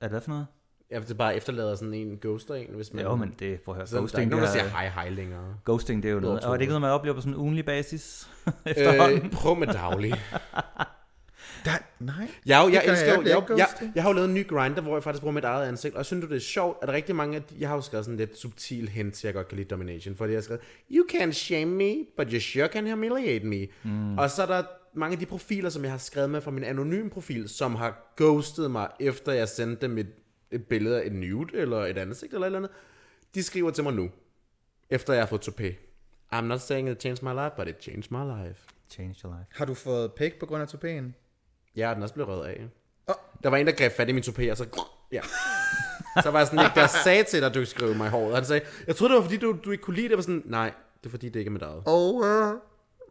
Er det hvad for noget? Ja, det bare efterlader sådan en ghoster en, hvis man... Jo, men det, prøv at høre, Så der er ghosting, ikke nogen, der det, siger er, hej hej længere. ghosting, det er jo noget. Og er det ikke hoved. noget, man oplever på sådan en ugenlig basis efterhånden? Øh, prøv med daglig. Der, nej. Jeg, jeg, Det jeg, elsker, jeg jeg, ikke. jeg, er jeg, ghosting. jeg har jo lavet en ny grinder, hvor jeg faktisk bruger mit eget ansigt, og jeg synes, det er sjovt, at der er rigtig mange af de, jeg har jo skrevet sådan lidt subtil hint til, jeg godt kan lide domination, fordi jeg har skrevet, you can shame me, but you sure can humiliate me. Mm. Og så er der mange af de profiler, som jeg har skrevet med fra min anonym profil, som har ghostet mig, efter jeg sendte dem et, et billede af et nude, eller et ansigt, eller et eller andet. De skriver til mig nu, efter jeg har fået topé. I'm not saying it changed my life, but it changed my life. Change your life. Har du fået pæk på grund af topæen? Ja, den er også blevet rød af. Åh. Der var en, der greb fat i min topé, og så... Ja. Så var jeg sådan, ikke, der sagde til dig, at du ikke skrive mig i håret. Han sagde, jeg troede, det var, fordi du, du ikke kunne lide det. Jeg var sådan, nej, det er fordi, det ikke er med dig. Oh uh,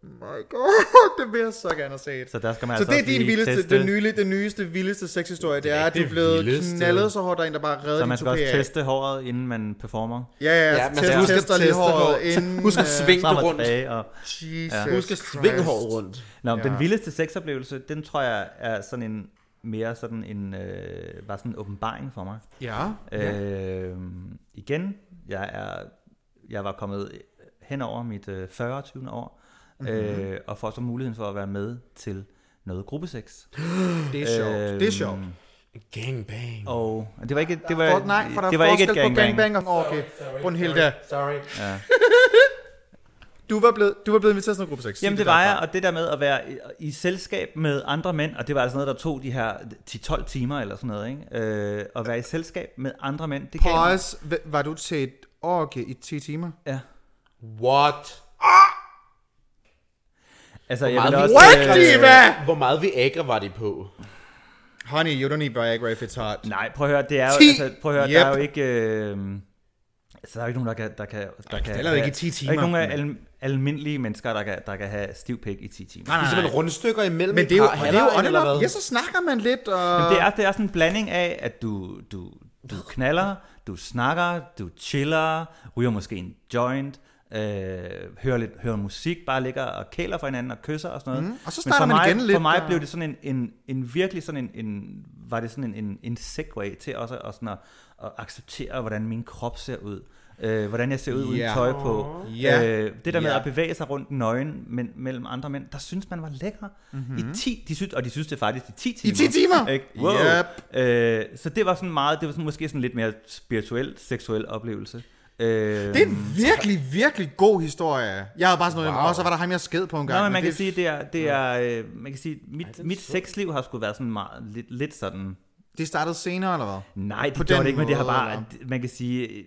my god, det vil jeg så gerne have set. Så der skal man Så altså det er din vildeste, teste, den, nye, den nyeste, vildeste sexhistorie, det er, at du er det blevet vildeste. knaldet så hårdt, der er en, der bare redder så man skal også teste håret, inden man performer. Ja, ja, Ja, ja man test, skal tester lige teste håret, håret. inden... Husk at øh, svinge det rundt. og Jesus Husk at svinge håret rundt. Nå, ja. Ja. den vildeste sexoplevelse, den tror jeg er sådan en mere sådan en øh, bare sådan en åbenbaring for mig. Ja, Øh, igen, jeg er jeg var kommet hen over mit øh, 40. 20. år Mhm. øh, og får så muligheden for at være med til noget gruppesex. det er sjovt. Det er sjovt. Gangbang. Og det var ikke det var For, nej, for der det var ikke et gangbang. gangbang og okay. Brunhilde, Sorry. Ja. du var blevet, du var blevet inviteret til noget gruppe 6. Jamen det var jeg, og det der med at være i, i selskab med andre mænd, og det var altså noget, der tog de her 10-12 timer eller sådan noget, ikke? Øh, at være i selskab med andre mænd, det gav mig, Pause. Hva- Var du til et orgie i 10 timer? ja, What? Altså, Hvor jeg meget, også... What, øh, Diva? Hvor meget Viagra var de på? Honey, you don't need Viagra if it's hot. Nej, prøv at høre, det er jo, 10. altså, prøv at høre, der er jo Yep. ikke, øh, altså, der er jo ikke nogen, der kan, der kan, der kan, heller ikke i have- 10 Der er timer, ikke nogen al, almindelige mennesker, der kan, der kan have stiv pik i 10 timer. Nej, Det er nej, simpelthen nej. rundstykker imellem Men et det er jo, par det er jo eller hvad? Ja, så snakker man lidt, og... Men det er, det er sådan en blanding af, at du, du, du knaller, du snakker, du chiller, ryger måske en joint, øh, hører, lidt, hører musik, bare ligger og kæler for hinanden og kysser og sådan noget. Mm, og så Men starter for man mig, igen lidt, For mig og- blev det sådan en, en, en virkelig sådan en, en, var det sådan en, en, en segway til også at, sådan at, at acceptere, hvordan min krop ser ud. Øh, hvordan jeg ser ud uden Ja. tøj på. Ja. Øh, det der med Ja. at bevæge sig rundt nøgen men, mellem andre mænd, der synes man var lækker. Mm-hmm. I 10, de synes, og de synes det faktisk i 10 timer. 10 timer? Ikke? Wow. Yep. Øh, så det var sådan meget, det var sådan, måske sådan lidt mere spirituel, seksuel oplevelse. Øh, Det er en virkelig, virkelig god historie. Jeg havde bare sådan noget, wow. og så var der ham, jeg sked på en gang. Nå, men man det, kan sige, det er, det er, øh, man kan sige, mit, mit sexliv har sgu været sådan meget, lidt, lidt sådan, det startede senere, eller hvad? nej, det På gjorde det ikke, men det har bare, eller? man kan sige,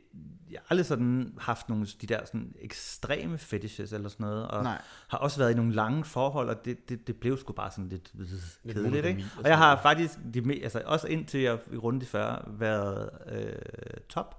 jeg har aldrig sådan haft nogle de der sådan ekstreme fetishes eller sådan noget, og Nej. har også været i nogle lange forhold, og det, det, det blev sgu bare sådan lidt, lidt kedeligt, ikke? og Og jeg har faktisk, de, altså også indtil jeg i runde de 40, været øh, top.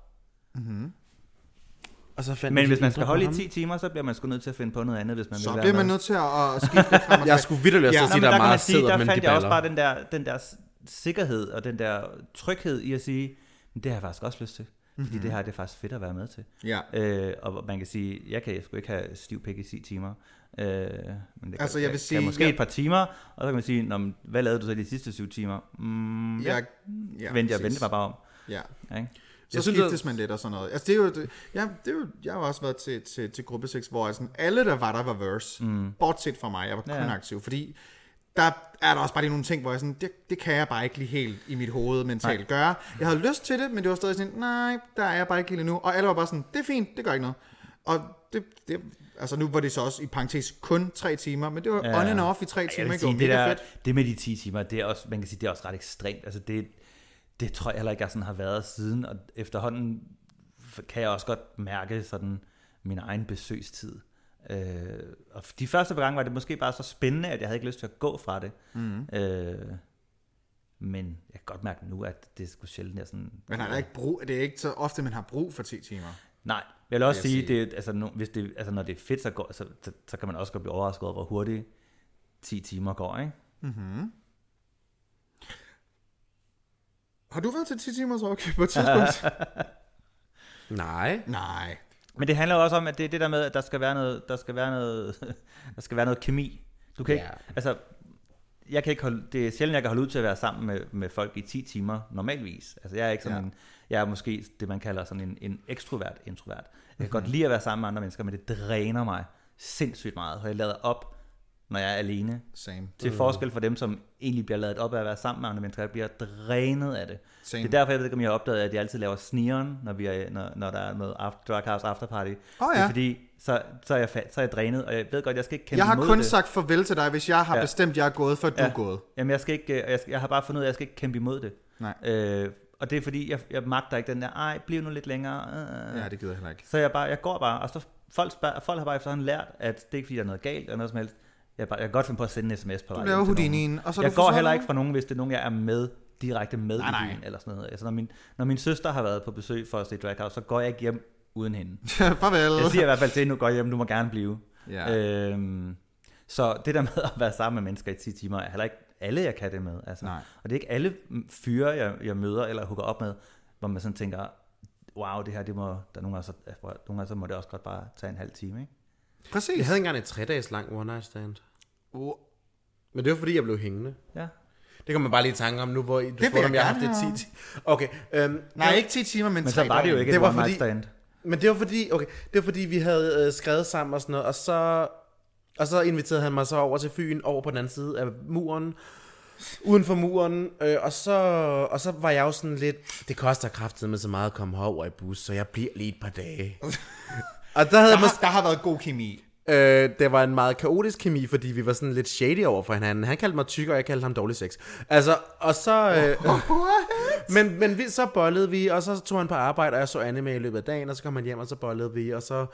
Og så fandt Men hvis man skal holde i ham. 10 timer, så bliver man sgu nødt til at finde på noget andet, hvis man Så vil være bliver man nødt til at, skifte frem og Jeg skulle Ja. ja. Nå, sige, men der er meget sige, der fandt jeg også bare den der, den der sikkerhed og den der tryghed i at sige, "Men det har jeg faktisk også lyst til. Fordi Mhm. det her det er faktisk fedt at være med til. Ja. Øh, og man kan sige, jeg kan sgu ikke have stiv pik i 10 timer. Øh, men det kan, Altså, jeg vil sige- kan måske jeg- et par timer, og så kan man sige, Nå, hvad lavede du så de sidste syv timer? Mm, ja, Jeg, ja, vendte jeg mig bare om. Ja. Ja, ikke? Så synes, skiftes at- man lidt og sådan noget. Altså, det er jo, det, ja, det er jo, jeg har også været til, til, til gruppe 6, hvor jeg sådan, alle, der var der, var verse. Mm. Bortset fra mig, jeg var kun Ja. aktiv. Fordi der er der også bare lige nogle ting, hvor jeg sådan, det, det kan jeg bare ikke lige helt i mit hoved mentalt Nej. gøre. Jeg havde lyst til det, men det var stadig sådan, nej, der er jeg bare ikke helt endnu. Og alle var bare sådan, det er fint, det gør ikke noget. Og det, det altså nu var det så også i parentes kun tre timer, men det var Ja. on and off i tre timer, sige, det, der, fedt. det med de 10 timer, det er også, man kan sige, det er også ret ekstremt. Altså det, det tror jeg heller ikke, jeg sådan har været siden, og efterhånden kan jeg også godt mærke sådan min egen besøgstid. Øh, og de første par gange var det måske bare så spændende, at jeg havde ikke lyst til at gå fra det. Mm. Øh, men jeg kan godt mærke nu, at det sgu sjældent, jeg sådan... Men der er ikke brug, det er ikke så ofte, man har brug for 10 timer. Nej, jeg vil også Vil jeg sige, det, er- altså, no, hvis det, altså, når det er fedt, så, går, så, så, så kan man også godt blive overrasket over, hvor hurtigt 10 timer går, ikke? Har du været til 10 timer så okay på et tidspunkt? Nej. Nej. Men det handler også om, at det er det der med, at der skal være noget, der skal være noget, der skal være noget kemi. Du kan Ja. ikke, altså, jeg kan ikke holde, det er sjældent, jeg kan holde ud til at være sammen med, med folk i 10 timer normalvis. Altså, jeg er ikke sådan Ja. en, jeg er måske det, man kalder sådan en, en ekstrovert introvert. Jeg kan godt lide at være sammen med andre mennesker, men det dræner mig sindssygt meget, så jeg lader op, når jeg er alene. Same. Til forskel fra dem, som egentlig bliver lavet op af at være sammen med andre mennesker, jeg bliver drænet af det. Same. Det er derfor, jeg ved ikke, om jeg har opdaget, at jeg altid laver snigeren, når, vi er, når, når der er noget after, Drag House Afterparty. Det ja. er fordi, så, så, er jeg, så er jeg drænet, og jeg ved godt, jeg skal ikke kæmpe Jeg har imod kun det. sagt farvel til dig, hvis jeg har Ja. bestemt, at jeg er gået, før du Ja. er gået. Jamen, jeg, skal ikke, øh, jeg, skal, jeg har bare fundet ud af, at jeg skal ikke kæmpe imod det. Nej. Øh, og det er fordi, jeg, jeg magter ikke den der, ej, bliv nu lidt længere. Øh. Ja, det gider jeg heller ikke. Så jeg, bare, jeg går bare, og så folk, spørger, folk har bare efterhånden lært, at det er ikke fordi, der er noget galt eller noget som helst. Jeg, bare, jeg kan godt finde på at sende en sms på Du vej laver Houdini'en, og så Jeg du går heller ikke fra nogen, hvis det er nogen, jeg er med direkte med Nej, i byen, eller sådan noget. Altså, når min, når min søster har været på besøg for at se Drag House, så går jeg ikke hjem uden hende. Farvel. Jeg siger i hvert fald til hende, nu går jeg hjem, du må gerne blive. Ja. Øhm, så det der med at være sammen med mennesker i 10 timer, er heller ikke alle, jeg kan det med. Altså. Nej. Og det er ikke alle fyre, jeg, jeg møder eller hooker op med, hvor man sådan tænker, wow, det her, det må, der nogle gange, så, nogle gange så må det også godt bare tage en halv time, ikke? Præcis. Jeg havde engang et tre dages lang one night stand. Oh, Men det var fordi, jeg blev hængende. Ja. Det kan man bare lige tænke om nu, hvor I- du vil spurgte, om jeg jeg har gerne haft det høre 10 Okay. Øhm, Nej, ikke 10 timer, men, Men tre så var det jo døgn. ikke Det et var one night stand. Men det var fordi, okay, det var fordi, vi havde øh, skrevet sammen og sådan noget, og så, og så inviterede han mig så over til Fyn, over på den anden side af muren, uden for muren, øh, og, så, og så var jeg jo sådan lidt, det koster kraftigt med så meget at komme herover i bus, så jeg bliver lige et par dage. Og der havde Der har, der har været god kemi. Øh, det var en meget kaotisk kemi, fordi vi var sådan lidt shady over for hinanden. Han kaldte mig tyk, og jeg kaldte ham dårlig sex. Altså, og så... Øh, men men vi, så bollede vi, og så tog han på arbejde, og jeg så anime i løbet af dagen, og så kom han hjem, og så bollede vi, og så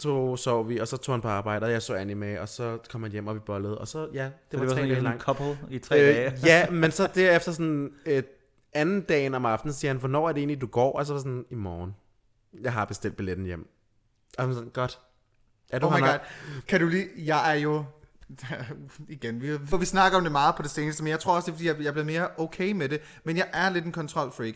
tog, sov vi, og så tog han på arbejde, og jeg så anime, og så kom han hjem, og vi bollede, og så, ja, det Det var, var tre sådan dage en langt. couple i tre øh, dage. ja, men så derefter sådan et anden dagen om aftenen, siger han, hvornår er det egentlig, du går? Og så var sådan, i morgen. Jeg har bestilt billetten hjem. Og sådan, godt. Er du Oh my god. Kan du lige... Jeg er jo... Igen, vi, for vi snakker om det meget på det seneste, men jeg tror også, det er, fordi jeg, jeg er blevet mere okay med det. Men jeg er lidt en kontrolfreak.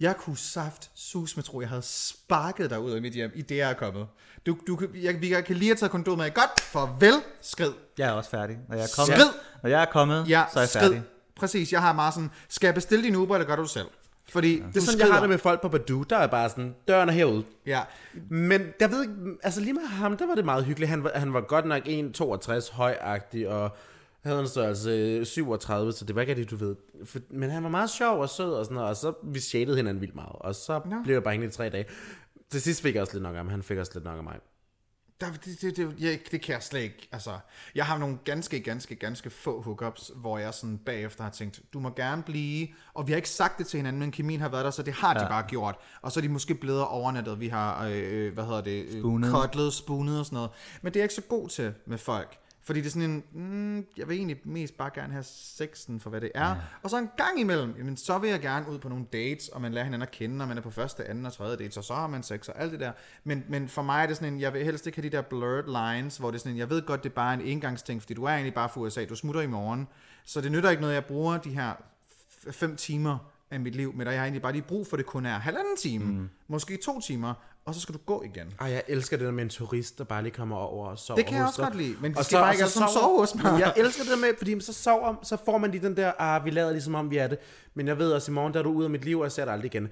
Jeg kunne saft sus med tro, jeg havde sparket dig ud af mit hjem, i det jeg er kommet. Du, du, kan- jeg, vi kan lige have taget kondomet af. Godt, farvel, skrid. Jeg er også færdig. Når jeg er kommet, Skrid! når jeg er kommet Ja, så er jeg skrid. færdig. Præcis, jeg har meget sådan, skal jeg bestille din Uber, eller gør du det selv? Fordi ja. Det er sådan, jeg har det med folk på Badoo, der er bare sådan, døren er herude. Ja, Men jeg ved ikke, altså lige med ham, der var det meget hyggeligt. Han var, han var godt nok 1,62 højagtig, og havde en størrelse 37, så det var ikke rigtig, du ved. For, men han var meget sjov og sød og sådan noget, og så vi shadede hinanden vildt meget. Og så Nå. blev jeg bare hængende i tre dage. Til sidst fik jeg også lidt nok af ham, han fik også lidt nok af mig. Der, det, det, det, jeg, det kan jeg slet ikke. Altså, jeg har nogle ganske, ganske, ganske få hookups, hvor jeg sådan bagefter har tænkt, du må gerne blive, og vi har ikke sagt det til hinanden, men kemien har været der, så det har de Ja. bare gjort. Og så er de måske blevet overnattet, vi har, øh, hvad hedder det, øh, cuddlet, spoonet og sådan noget. Men det er jeg ikke så god til med folk. Fordi det er sådan en, mm, jeg vil egentlig mest bare gerne have sexen for hvad det er. Ja. Og så en gang imellem, jamen, så vil jeg gerne ud på nogle dates, og man lærer hinanden at kende, og man er på første, anden og tredje dates, og så har man sex og alt det der. Men, men for mig er det sådan en, jeg vil helst ikke have de der blurred lines, hvor det er sådan en, jeg ved godt, det er bare en engangsting, fordi du er egentlig bare for USA, du smutter i morgen. Så det nytter ikke noget, jeg bruger de her fem timer af mit liv med dig. Jeg har egentlig bare lige brug for, det kun er halvanden time, mm. måske to timer, og så skal du gå igen. Ej, jeg elsker det der med en turist, der bare lige kommer over og sover Det kan jeg også dig. godt lide, men de Og skal bare ikke sammen sove hos mig. Jeg elsker det der med, fordi så sover, så får man lige den der, ah, vi lader ligesom om vi er det. Men jeg ved også, i morgen der er du ude af mit liv, og jeg ser dig aldrig igen.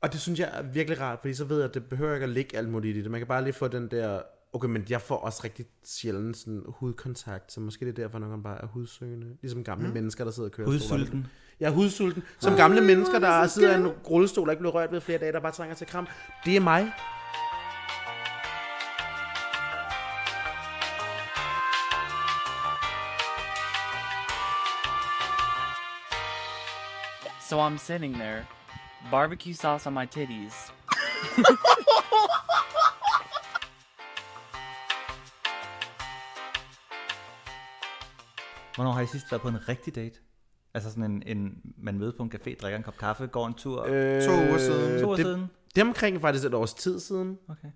Og det synes jeg er virkelig rart, fordi så ved jeg, at det behøver ikke at ligge alt muligt i det. Man kan bare lige få den der, okay, men jeg får også rigtig sjældent sådan hudkontakt, så måske det er derfor, når man bare er hudsøgende. Ligesom gamle mm. mennesker, der sidder og kører. Hudsulten. Jeg er hudsulten. Som gamle mennesker, der sidder i en rullestol og ikke bliver rørt ved flere dage, der bare trænger til kram. Det er mig. So I'm sitting there, barbecue sauce on my titties. Hvornår har I sidst været på en rigtig date? Altså sådan en, en man mødes på en café, drikker en kop kaffe, går en tur. Øh, To uger siden. to år det, siden? Det er omkring faktisk et års tid siden. Okay.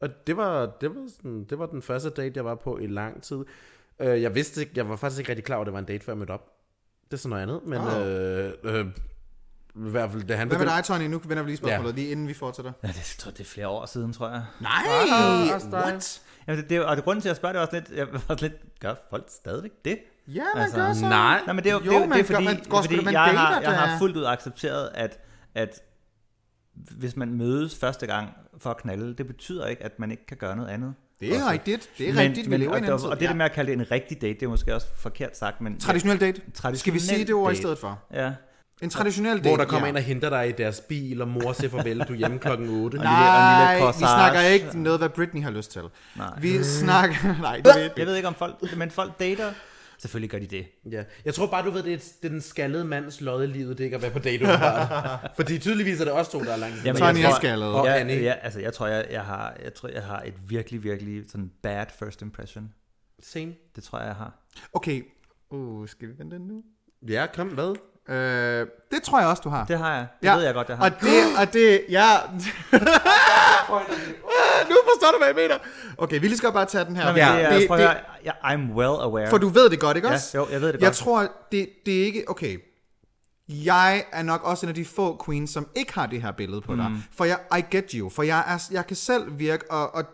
Og det var, det var, sådan, det var den første date, jeg var på i lang tid. Øh, jeg vidste ikke, jeg var faktisk ikke rigtig klar over, at det var en date, før jeg mødte op. Det er sådan noget andet, men Oh. øh, øh, i hvert fald, det han Hvad med dig, Tony? Nu vender vi lige spørgsmålet, Ja. lige inden vi fortsætter. Ja, det, jeg tror, det er flere år siden, tror jeg. Nej! dig. What? Jamen, det, det, og det grunden til, at jeg spørger, det er også lidt, jeg var også lidt, gør folk stadigvæk det? Ja, man Altså, gør så. nej. Nej, men det er jo, Jo, det, er man det er gør- fordi, man går fordi man jeg, har, jeg har fuldt ud accepteret, at, at hvis man mødes første gang for at knalde, det betyder ikke, at man ikke kan gøre noget andet. Det er Også. rigtigt. Det er rigtigt. Vi lever i og, en anden og, tid. og det der med at kalde det en rigtig date, det er måske også forkert sagt, men... Traditionel date. Traditionel Skal vi sige det ord i date. stedet for? Ja. En traditionel date, Hvor der kommer ja. en og henter dig i deres bil, og mor siger farvel, du er hjemme klokken 8. lille- og Nej, lille vi corsage. snakker ikke noget, hvad Britney har lyst til. Nej. Vi snakker... Nej, det ved Jeg ved ikke om folk, men folk dater, selvfølgelig gør de det. Ja. Jeg tror bare, du ved, det er, det er den skaldede mands lod i livet, det ikke at være på date åbenbart. Fordi tydeligvis er det også to, der er langt. Jamen, Tony jeg er skaldet. Og Ja, Annie. ja, altså jeg tror, jeg, jeg, har, jeg tror, jeg har et virkelig, virkelig sådan bad first impression. Same. Det tror jeg, jeg har. Okay. Uh, skal vi vente den nu? Ja, kom, hvad? Øh, det tror jeg også, du har. Det har jeg. Det ved jeg godt, jeg har. Og det, og det, ja. nu forstår du, hvad jeg mener. Okay, vi lige skal bare tage den her. Nå, men det, det, prøv det, jeg, I'm well aware. for du ved det godt, ikke Ja, også? jo, jeg ved det Jeg godt. tror, det, det er ikke... Okay, jeg er nok også en af de få queens, som ikke har det her billede på dig. For jeg, I get you. For jeg, er, jeg kan selv virke, og, og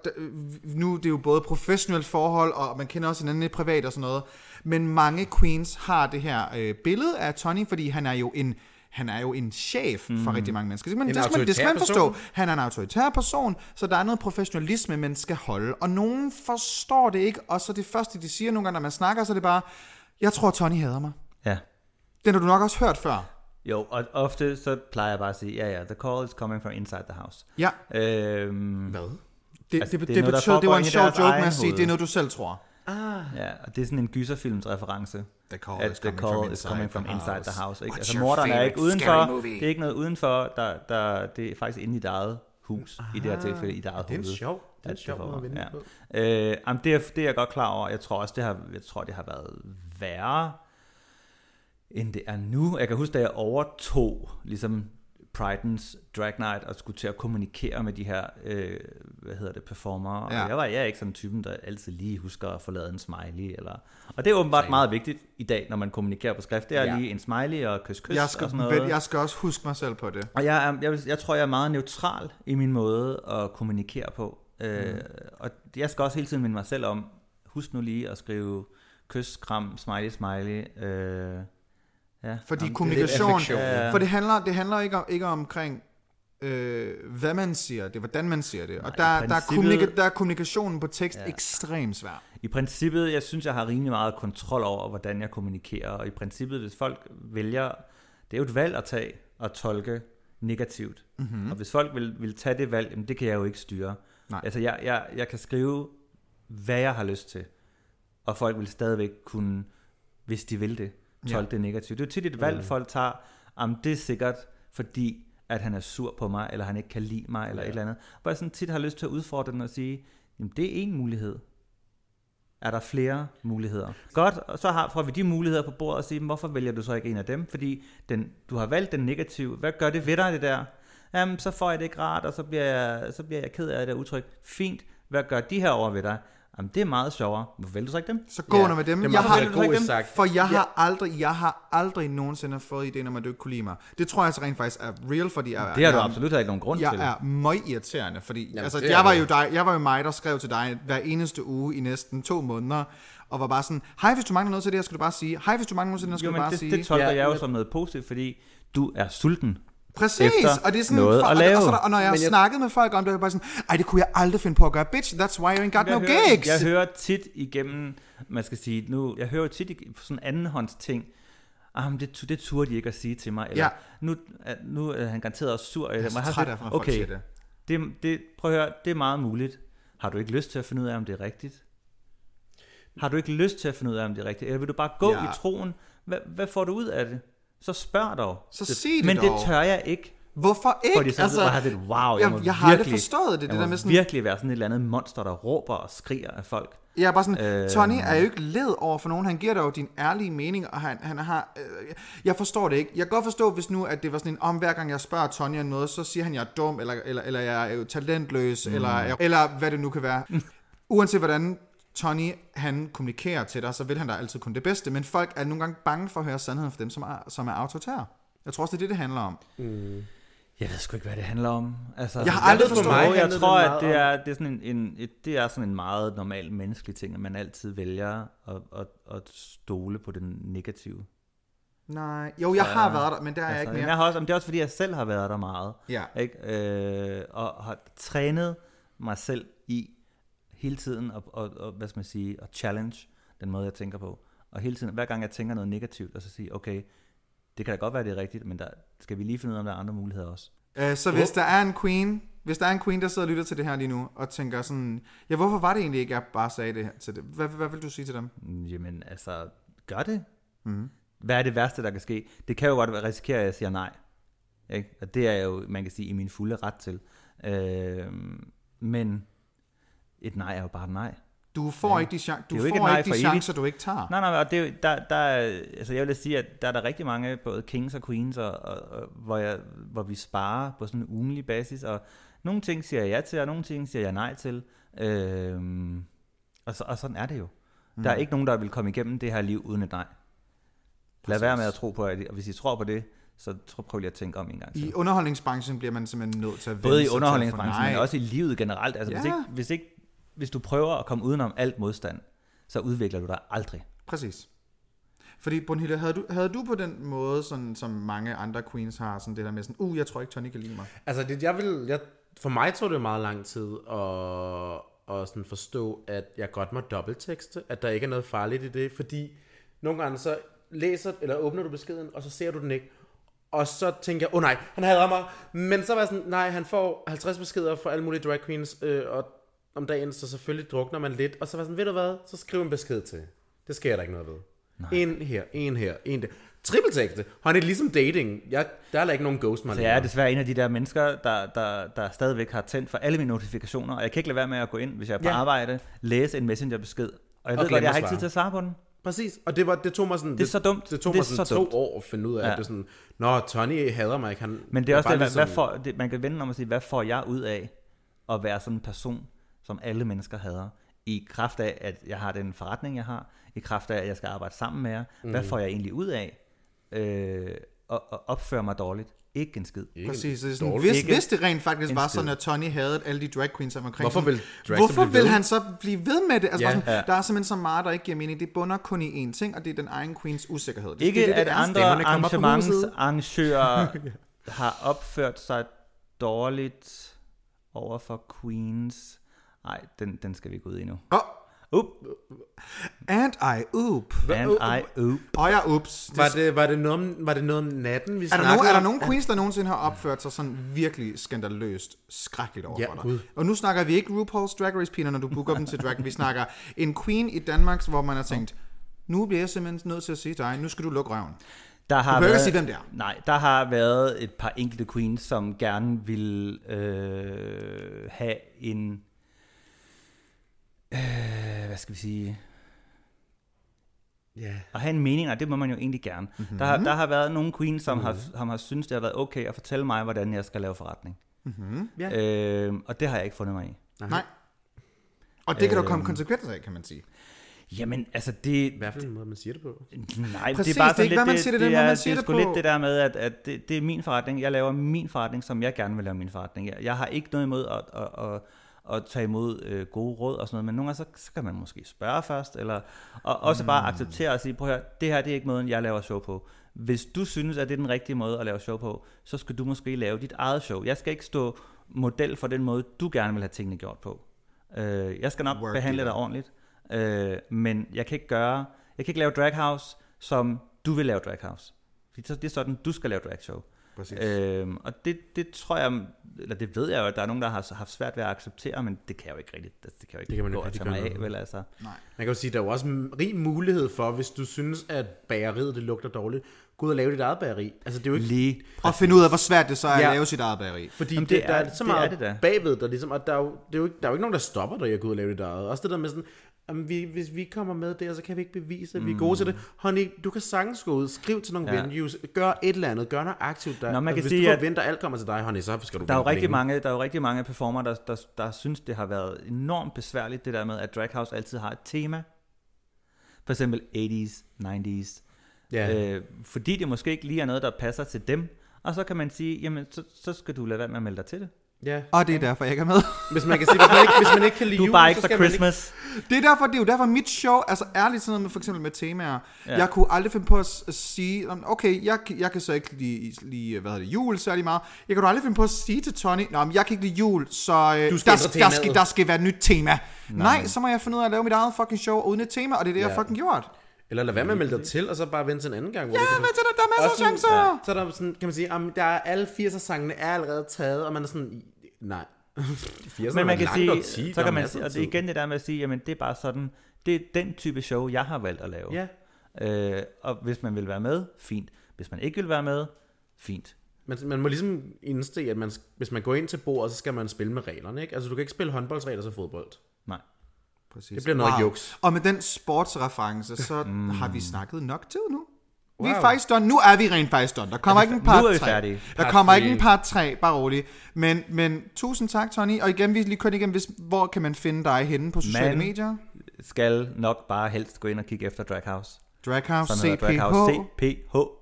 nu det er jo både professionelt forhold, og man kender også hinanden lidt privat og sådan noget. Men mange queens har det her øh, billede af Tony, fordi han er jo en han er jo en chef for Mhm. rigtig mange mennesker. Det skal man, En det skal man, det skal man forstå. person. Han er en autoritær person, så der er noget professionalisme, man skal holde. Og nogen forstår det ikke, og så det første, de siger nogle gange, når man snakker, så er det bare, jeg tror, Tony hader mig. Ja. Den har du nok også hørt før. Jo, og ofte så plejer jeg bare at sige, ja ja, the call is coming from inside the house. Ja. Øhm, Hvad? Det, Altså, det, det det, det, betyder, det var en sjov joke med at sige, det er noget, du selv tror. Ja, og det er sådan en gyserfilms reference. The call at is the coming call from is coming inside from the inside the house. Ikke? What's Altså morderen er ikke udenfor. Det er ikke noget udenfor, der, der, det er faktisk inde i dit eget hus, i det her tilfælde i dit eget Det er en hoved. sjov, det er en at vinde ja. på. Øh, jamen det, er, det er jeg godt klar over. Jeg tror også, det har, jeg tror, det har været værre, end det er nu. Jeg kan huske, da jeg overtog ligesom Pridens Drag Night og skulle til at kommunikere med de her, øh, hvad hedder det, performere. Og Ja. jeg var jeg er ikke sådan en typen, der altid lige husker at forlade en smiley. Eller... Og det er åbenbart meget vigtigt i dag, når man kommunikerer på skrift. Det er Ja. lige en smiley og kys kys Jeg og skal, sådan noget. jeg skal også huske mig selv på det. Og jeg, er, jeg, jeg tror, jeg er meget neutral i min måde at kommunikere på. Øh, Mm. og jeg skal også hele tiden minde mig selv om, husk nu lige at skrive kys, kram, smiley, smiley. Øh, ja. Fordi Jamen, kommunikation, ja. for det handler, det handler ikke, om, ikke omkring, øh, hvad man siger, det er hvordan man siger det. Og Nej, der, i der, er kommunika- der er kommunikationen på tekst ja. ekstremt svær. I princippet, jeg synes, jeg har rimelig meget kontrol over, hvordan jeg kommunikerer. Og i princippet, hvis folk vælger, det er jo et valg at tage og tolke negativt. Mm-hmm. Og hvis folk vil, vil tage det valg, jamen, det kan jeg jo ikke styre. Nej. Altså, jeg, jeg, jeg kan skrive, hvad jeg har lyst til. Og folk vil stadigvæk kunne, hvis de vil det, tolke Ja. det negativt. Det er tit et valg, mm. folk tager, om det er sikkert, fordi at han er sur på mig, eller han ikke kan lide mig, eller ja. et eller andet. Hvor jeg sådan tit har lyst til at udfordre den og sige, jamen det er en mulighed. Er der flere muligheder? Godt, og så har, får vi de muligheder på bordet og siger, "Men hvorfor vælger du så ikke en af dem? Fordi den, du har valgt den negative. Hvad gør det ved dig, det der? Jamen, så får jeg det ikke rart, og så bliver jeg, så bliver jeg ked af det udtryk. Fint, hvad gør de her over ved dig? Jamen, det er meget sjovere. Hvorfor vælger du så ikke dem? Så gå Ja, under med dem. det er Jeg har, dem, sagt. for jeg har aldrig, jeg har aldrig nogensinde fået ideen om, at du ikke kunne lide mig. Det tror jeg så rent faktisk er real, fordi jeg, Det har du jeg, absolut ikke nogen grund jeg til. er møg irriterende, fordi Jamen, altså, det jeg, var jo dig, jeg var jo mig, der skrev til dig hver eneste uge i næsten to måneder, og var bare sådan, hej hvis du mangler noget til det her, skal du bare sige. Hej hvis du mangler noget til det her, skal Jo, du bare det, sige. det tolker Ja, jeg jo som noget positivt, fordi du er sulten. Præcis, efter og det er sådan, noget for, at og, lave. og, så der, og når jeg jeg- snakket med folk om det, er jeg bare sådan, ej, det kunne jeg aldrig finde på at gøre. Bitch, that's why you ain't got jeg no hører, gigs. Jeg hører tit igennem, man skal sige, nu, jeg hører jo tit ig- sådan andenhånds ting, ah, men det, det turde de ikke at sige til mig, eller Ja. nu, er- nu er han garanteret også sur. Jeg er eller- så man har træt af, folk okay, siger det. det, det, prøv at høre, det er meget muligt. Har du ikke lyst til at finde ud af, om det er rigtigt? Har du ikke lyst til at finde ud af, om det er rigtigt? Eller vil du bare gå Ja. i troen? Hvad, hvad får du ud af det? Så spørg dog. Så sig det Men dog. det tør jeg ikke. Hvorfor ikke? Fordi så altså, har det, wow, jeg, jeg, jeg har aldrig virkelig, forstået det, det jeg der med sådan, virkelig være sådan et eller andet monster, der råber og skriger af folk. Er bare sådan, øh, Tony er jo ikke led over for nogen. Han giver dig jo din ærlige mening, og han, han har... Øh, jeg forstår det ikke. Jeg kan godt forstå, hvis nu, at det var sådan en, om hver gang jeg spørger Tony om noget, så siger han, jeg er dum, eller, eller, eller jeg er jo talentløs, mm. eller, eller hvad det nu kan være. Uanset hvordan Tony, han kommunikerer til dig, så vil han da altid kun det bedste. Men folk er nogle gange bange for at høre sandheden for dem, som er, som er autoritære. Jeg tror også, det er det, det handler om. Jeg ved sgu ikke, hvad det handler om. Altså, Jeg har aldrig forstået mig jeg tror, at det er, det er sådan en, en et, det er sådan en meget normal menneskelig ting, at man altid vælger at, at, at stole på den negative. Nej, jo, jeg har været der, men der er jeg Altså, ikke mere. jeg har også, men det er også fordi, jeg selv har været der meget. Ja. Ikke? Øh, og har trænet mig selv i hele tiden at, og, og, hvad skal man sige, at challenge den måde, jeg tænker på. Og hele tiden, hver gang jeg tænker noget negativt, og så sige, okay, det kan da godt være, det er rigtigt, men der skal vi lige finde ud af, om der er andre muligheder også. Øh, så hvis der er en queen, hvis der er en queen, der sidder og lytter til det her lige nu, og tænker sådan, ja, hvorfor var det egentlig ikke, jeg bare sagde det her til det? Hvad, hvad vil du sige til dem? Mm, Jamen, altså, gør det. Mhm. Hvad er det værste, der kan ske? Det kan jo godt være- risikere, at jeg siger nej. Ikke? Og det er jo, man kan sige, i min fulde ret til. Øh, men et nej er jo bare et nej. Du får ikke de, chan- du ikke får et nej ikke de evigt. chancer, du ikke tager. Nej, nej, og det, er der, der, er- altså jeg vil sige, at der er der rigtig mange, både kings og queens, og, og, og, hvor, jeg, hvor vi sparer på sådan en ugenlig basis, og nogle ting siger jeg ja til, og nogle ting siger jeg nej til. Øhm, og, så, og sådan er det jo. Mm. Der er ikke nogen, der vil komme igennem det her liv uden et nej. Lad være med at tro på det, og hvis I tror på det, så prøv lige at tænke om en gang til. I underholdningsbranchen bliver man simpelthen nødt til at Både i at underholdningsbranchen, men også i livet generelt. Altså, hvis, Ja. ikke, hvis, ikke, hvis du prøver at komme udenom alt modstand, så udvikler du dig aldrig. Præcis. Fordi, Brunhilde, havde du, havde du på den måde, sådan, som mange andre queens har, sådan det der med sådan, uh, jeg tror ikke, Tony kan lide mig. Altså, det, jeg vil, jeg, for mig tog det meget lang tid at, at sådan forstå, at jeg godt må dobbelttekste, at der ikke er noget farligt i det, fordi nogle gange så læser, eller åbner du beskeden, og så ser du den ikke, og så tænker jeg, åh oh, nej, han hader mig, men så var jeg sådan, nej, han får 50 beskeder fra alle mulige drag queens, øh, og om dagen, så selvfølgelig drukner man lidt, og så var sådan, ved du hvad, så skriv en besked til. Det sker der ikke noget ved. En her, en her, en der. Trippeltekste. Han er ligesom dating. Jeg, der er der ikke nogen ghost mig Så jeg er desværre en af de der mennesker, der, der, der stadigvæk har tændt for alle mine notifikationer, og jeg kan ikke lade være med at gå ind, hvis jeg er på Ja. arbejde, læse en messengerbesked. Og jeg Og ved godt, jeg har ikke tid til at svare på den. Præcis, og det, var, det tog mig sådan... Det er så dumt. Det tog Det mig sådan så to dumt. år at finde ud af, Ja. at det sådan... Nå, Tony hader mig ikke. Han Men det er også det, hvad, hvad ligesom- får, det, man kan vende om at sige, hvad får jeg ud af at være sådan en person, som alle mennesker hader? I kraft af, at jeg har den forretning, jeg har, i kraft af, at jeg skal arbejde sammen med jer, mm. hvad får jeg egentlig ud af øh, at, at opføre mig dårligt? Ikke en skid. Ikke Præcis, det er sådan, dårligt. hvis, Ikke hvis det rent faktisk var skid. sådan, at Tony havde alle de drag queens om omkring Hvorfor vil drag hvorfor vil han så blive ved med det? Altså, Ja. sådan, Ja. Der er simpelthen så meget, der ikke giver mening. Det bunder kun i én ting, og det er den egen queens usikkerhed. Det, Ikke det, er det, at det er. andre Stemmerne kommer på arrangements huset. arrangører har opført sig dårligt over for Queens. Nej, den, den skal vi ikke ud i nu. Oh, Up, and I oop. and I up. Og jeg. Det, Var det, var, det noget var det noget om natten, vi er, der nogen, er der nogen queens, der nogensinde har opført sig sådan virkelig skandaløst, skrækkeligt over Ja, for dig? Gud. Og nu snakker vi ikke RuPaul's Drag Race piger, når du booker dem til drag. Vi snakker en queen i Danmark, hvor man har tænkt, nu bliver jeg simpelthen nødt til at sige dig, nu skal du lukke røven. Der har behøver ikke været, sige, hvem det er. Nej, der har været et par enkelte queens, som gerne vil øh, have en... Øh, hvad skal vi sige? Ja. At have en mening, og det må man jo egentlig gerne. Mhm. Mm-hmm. Der, har, der har været nogle queens, som, mm-hmm. har, som har synes det har været okay at fortælle mig, hvordan jeg skal lave forretning. Mm-hmm. Ja. Øh, og det har jeg ikke fundet mig i. Nej. Og det kan der komme konsekvenser af, kan man sige. Jamen, altså det... I hvert fald en måde, man siger det på. Nej, Præcis, det er bare det er ikke, hvad man siger, det er den det, måde, er, man siger det er det sgu på. lidt det der med, at, at det, det er min forretning. Jeg laver min forretning, som jeg gerne vil lave min forretning. Jeg, jeg har ikke noget imod at, at, at, at tage imod øh, gode råd og sådan noget, men nogle gange så, så kan man måske spørge først, eller og også Mm. bare acceptere og sige, prøv at høre, det her det er ikke måden, jeg laver show på. Hvis du synes, at det er den rigtige måde at lave show på, så skal du måske lave dit eget show. Jeg skal ikke stå model for den måde, du gerne vil have tingene gjort på. Øh, jeg skal nok Work behandle dig ordentligt, øh, men jeg kan ikke gøre, jeg kan ikke lave drag house, som du vil lave drag house. Det er sådan, du skal lave drag show. Præcis. Øhm, og det, det tror jeg, eller det ved jeg jo, at der er nogen, der har haft svært ved at acceptere, men det kan jeg jo ikke rigtigt, det, det kan jeg jo ikke Det kan man gå tage mig gøre af, vel altså. Man kan jo sige, der er jo også en rig mulighed for, hvis du synes, at bageriet det lugter dårligt, gå ud og lave dit eget bageri. Altså, det er jo ikke... Lige Og finde ud af, hvor svært det så er Ja. at lave sit eget bageri. Fordi Jamen, det, det der er- er så det er meget det da. bagved, der ligesom, og der er, jo, det er jo ikke, der er jo ikke nogen, der stopper dig i at gå ud og lave dit eget. Også det der med sådan, jamen, vi, hvis vi kommer med der, så kan vi ikke bevise, at vi er gode til det. Honey, du kan sagtens gå ud, skriv til nogle Ja. venues, gør et eller andet, gør noget aktivt der. Nå, man Og kan hvis sige, du forventer, at alt kommer til dig, honey, så skal du Der er jo rigtig længe. mange, der er jo rigtig mange performer, der, der, der synes, det har været enormt besværligt, det der med, at Drag House altid har et tema. For eksempel 80s, 90s. Ja. Øh, fordi det måske ikke lige er noget, der passer til dem. Og så kan man sige, jamen, så, så skal du lade være med at melde dig til det. Ja. Og det er derfor, jeg ikke er med. Hvis man kan sige, hvis man ikke, hvis man ikke kan lide Du er jul, bare ikke så for Christmas. Det er derfor, det er jo derfor mit show, altså ærligt sådan noget med, for eksempel med temaer, ja. Ja. jeg kunne aldrig finde på at, at sige, om, okay, jeg, jeg kan så ikke lide, lide hvad hedder det, jul særlig meget. Jeg kan du aldrig finde på at sige til Tony, Nå, men jeg kan ikke lide jul, så øh, Du skal der, ændre der, skal, temaet." der skal være et nyt tema. Nej. Nej, så må jeg finde ud af at lave mit eget fucking show uden et tema, og det er det, ja. jeg Ja. fucking gjort. Eller lad være med at melde dig til, og så bare vente til en anden gang. Hvor Ja, så er der, der er masser af chancer. Så er der sådan, kan man sige, om der er alle 80'er-sangene er allerede taget, og man er sådan, nej. 80'erne Men man kan sige, årti, så kan man sige, og det er igen det der med at sige, jamen det er bare sådan, det er den type show, jeg har valgt at lave. Ja, Øh, og hvis man vil være med, fint. Hvis man ikke vil være med, fint. man, man må ligesom indse, at man, hvis man går ind til bordet, så skal man spille med reglerne, ikke? Altså, du kan ikke spille håndboldsregler som fodbold. Nej. Præcis. Det bliver noget juks. Og med den sportsreference, så mm. har vi snakket nok tid nu. Vi er Wow. faktisk done. Nu er vi rent faktisk done. Der kommer ikke en part nu er vi 3. færdige. Der Part kommer three. ikke en part 3, bare rolig. Men, men tusind tak, Tony. Og igen, vi lige kørt igen, hvis, hvor kan man finde dig henne på sociale Man. medier? Skal nok bare helst gå ind og kigge efter Drag House. Draghouse hedder Drag CPH House CPH på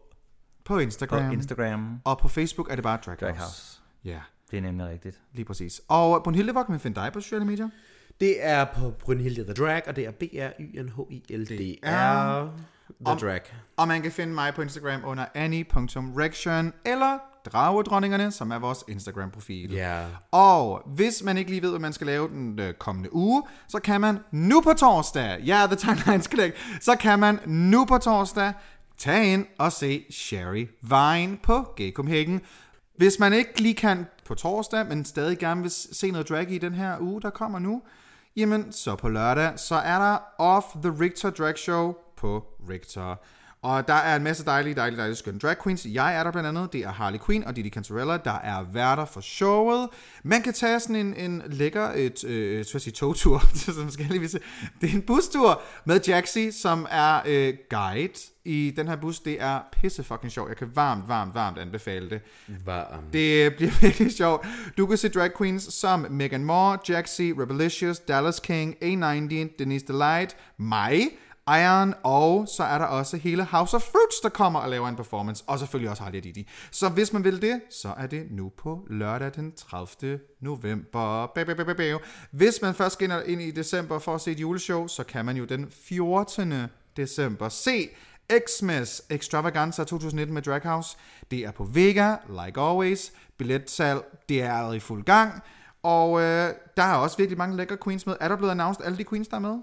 på Instagram. Instagram. Og på Facebook er det bare Draghouse. Drag House. Ja, Det er nemlig rigtigt. lige præcis. Og Brunhilde, hvor kan man finde dig på sociale medier? Det er på Brynhilde The Drag, og det er B-R-Y-N-H-I-L-D-R. The Om- Drag. Og man kan finde mig på Instagram under annie.rection eller Dragedronningerne, som er vores Instagram-profil. Ja. Og hvis man ikke lige ved, hvad man skal lave den øh, kommende uge, så kan man nu på torsdag, ja, The Timeline skal lægge, så kan man nu på torsdag tage ind og se Sherry Vine på Gay Copenhagen. Hvis man ikke lige kan på torsdag, men stadig gerne vil se noget drag i den her uge, der kommer nu, jamen så på lørdag, så er der Off The Richter Drag Show på Richter. Og der er en masse dejlige, dejlige, dejlige skønne drag queens. Jeg er der blandt andet. Det er Harley Quinn og Didi Cantarella, der er værter for showet. Man kan tage sådan en, en lækker et, øh, så sige, togtur, som skal lige vise. Det er en bustur med Jaxi, som er øh, guide i den her bus. Det er pisse fucking sjovt. Jeg kan varmt, varmt, varmt anbefale det. Varm. Det bliver virkelig sjovt. Du kan se drag queens som Megan Moore, Jaxi, Rebelicious, Dallas King, A90, Denise Delight, mig, Iron, og så er der også hele House of Fruits, der kommer og laver en performance, og selvfølgelig også Harley og Didi. Så hvis man vil det, så er det nu på lørdag den 30. november. Hvis man først skal ind i december for at se et juleshow, så kan man jo den 14. december se Xmas Extravaganza 2019 med Drag House. Det er på Vega, like always. Billetsalg, det er allerede i fuld gang. Og øh, der er også virkelig mange lækre queens med. Er der blevet announced alle de queens, der er med?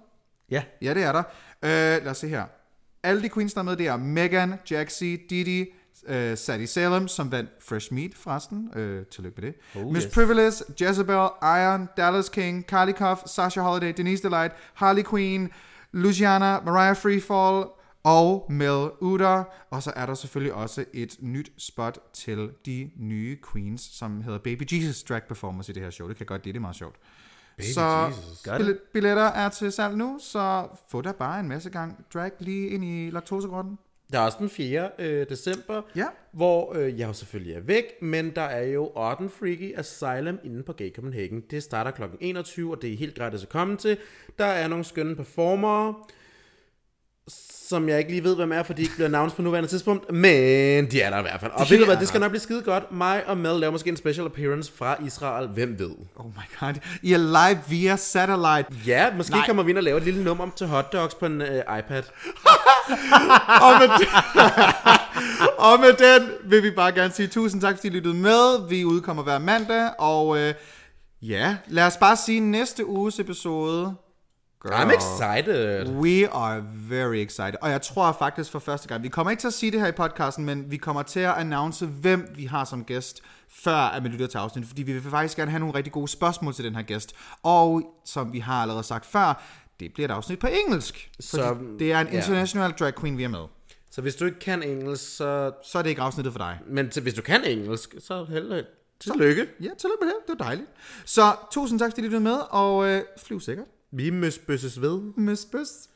Ja. Ja, det er der. Øh, lad os se her. Alle de queens, der er med, det er Megan, Jaxi, Didi, øh, Sadie Salem, som vandt Fresh Meat forresten. Øh, tillykke med det. Oh, Miss yes. Privilege, Jezebel, Iron, Dallas King, Carly Cuff, Sasha Holiday, Denise Delight, Harley Quinn, Luciana, Mariah Freefall og Mel Uder. Og så er der selvfølgelig også et nyt spot til de nye queens, som hedder Baby Jesus Drag Performance i det her show. Det kan godt lide, det er meget sjovt. Baby så Jesus. Billetter er til salg nu, så få da bare en masse gang drag lige ind i laktosegrotten. Der er også den 4. Øh, december, Ja. hvor øh, jeg jo selvfølgelig er væk, men der er jo Otten Freaky Asylum inde på Gay Copenhagen. Det starter kl. 21, og det er helt gratis at komme til. Der er nogle skønne performere, som jeg ikke lige ved, hvem er, fordi de ikke bliver announced på nuværende tidspunkt, men de er der i hvert fald. Og ved du hvad, det skal nok blive skide godt. Mig og Mel laver måske en special appearance fra Israel, hvem ved. Oh my god. I er live via satellite. Ja, måske Nej. Kommer vi ind og lave et lille nummer til hotdogs på en øh, iPad. og, med og med den vil vi bare gerne sige tusind tak, fordi I lyttede med. Vi udkommer hver mandag, og øh, ja, lad os bare sige næste uges episode. Girl. I'm excited. We are very excited. Og jeg tror faktisk for første gang, vi kommer ikke til at sige det her i podcasten, men vi kommer til at announce, hvem vi har som gæst, før at man lytter til afsnittet, fordi vi vil faktisk gerne have nogle rigtig gode spørgsmål til den her gæst. Og som vi har allerede sagt før, det bliver et afsnit på engelsk. Så, det er en international drag queen, vi er med. Så hvis du ikke kan engelsk, så... Så er det ikke afsnittet for dig. Men hvis du kan engelsk, så held tillykke. Ja, tillykke med det. Det var dejligt. Så tusind tak, fordi I lyttede med, og øh, flyv sikkert. Vi møsbøsses ved. Møsbøs.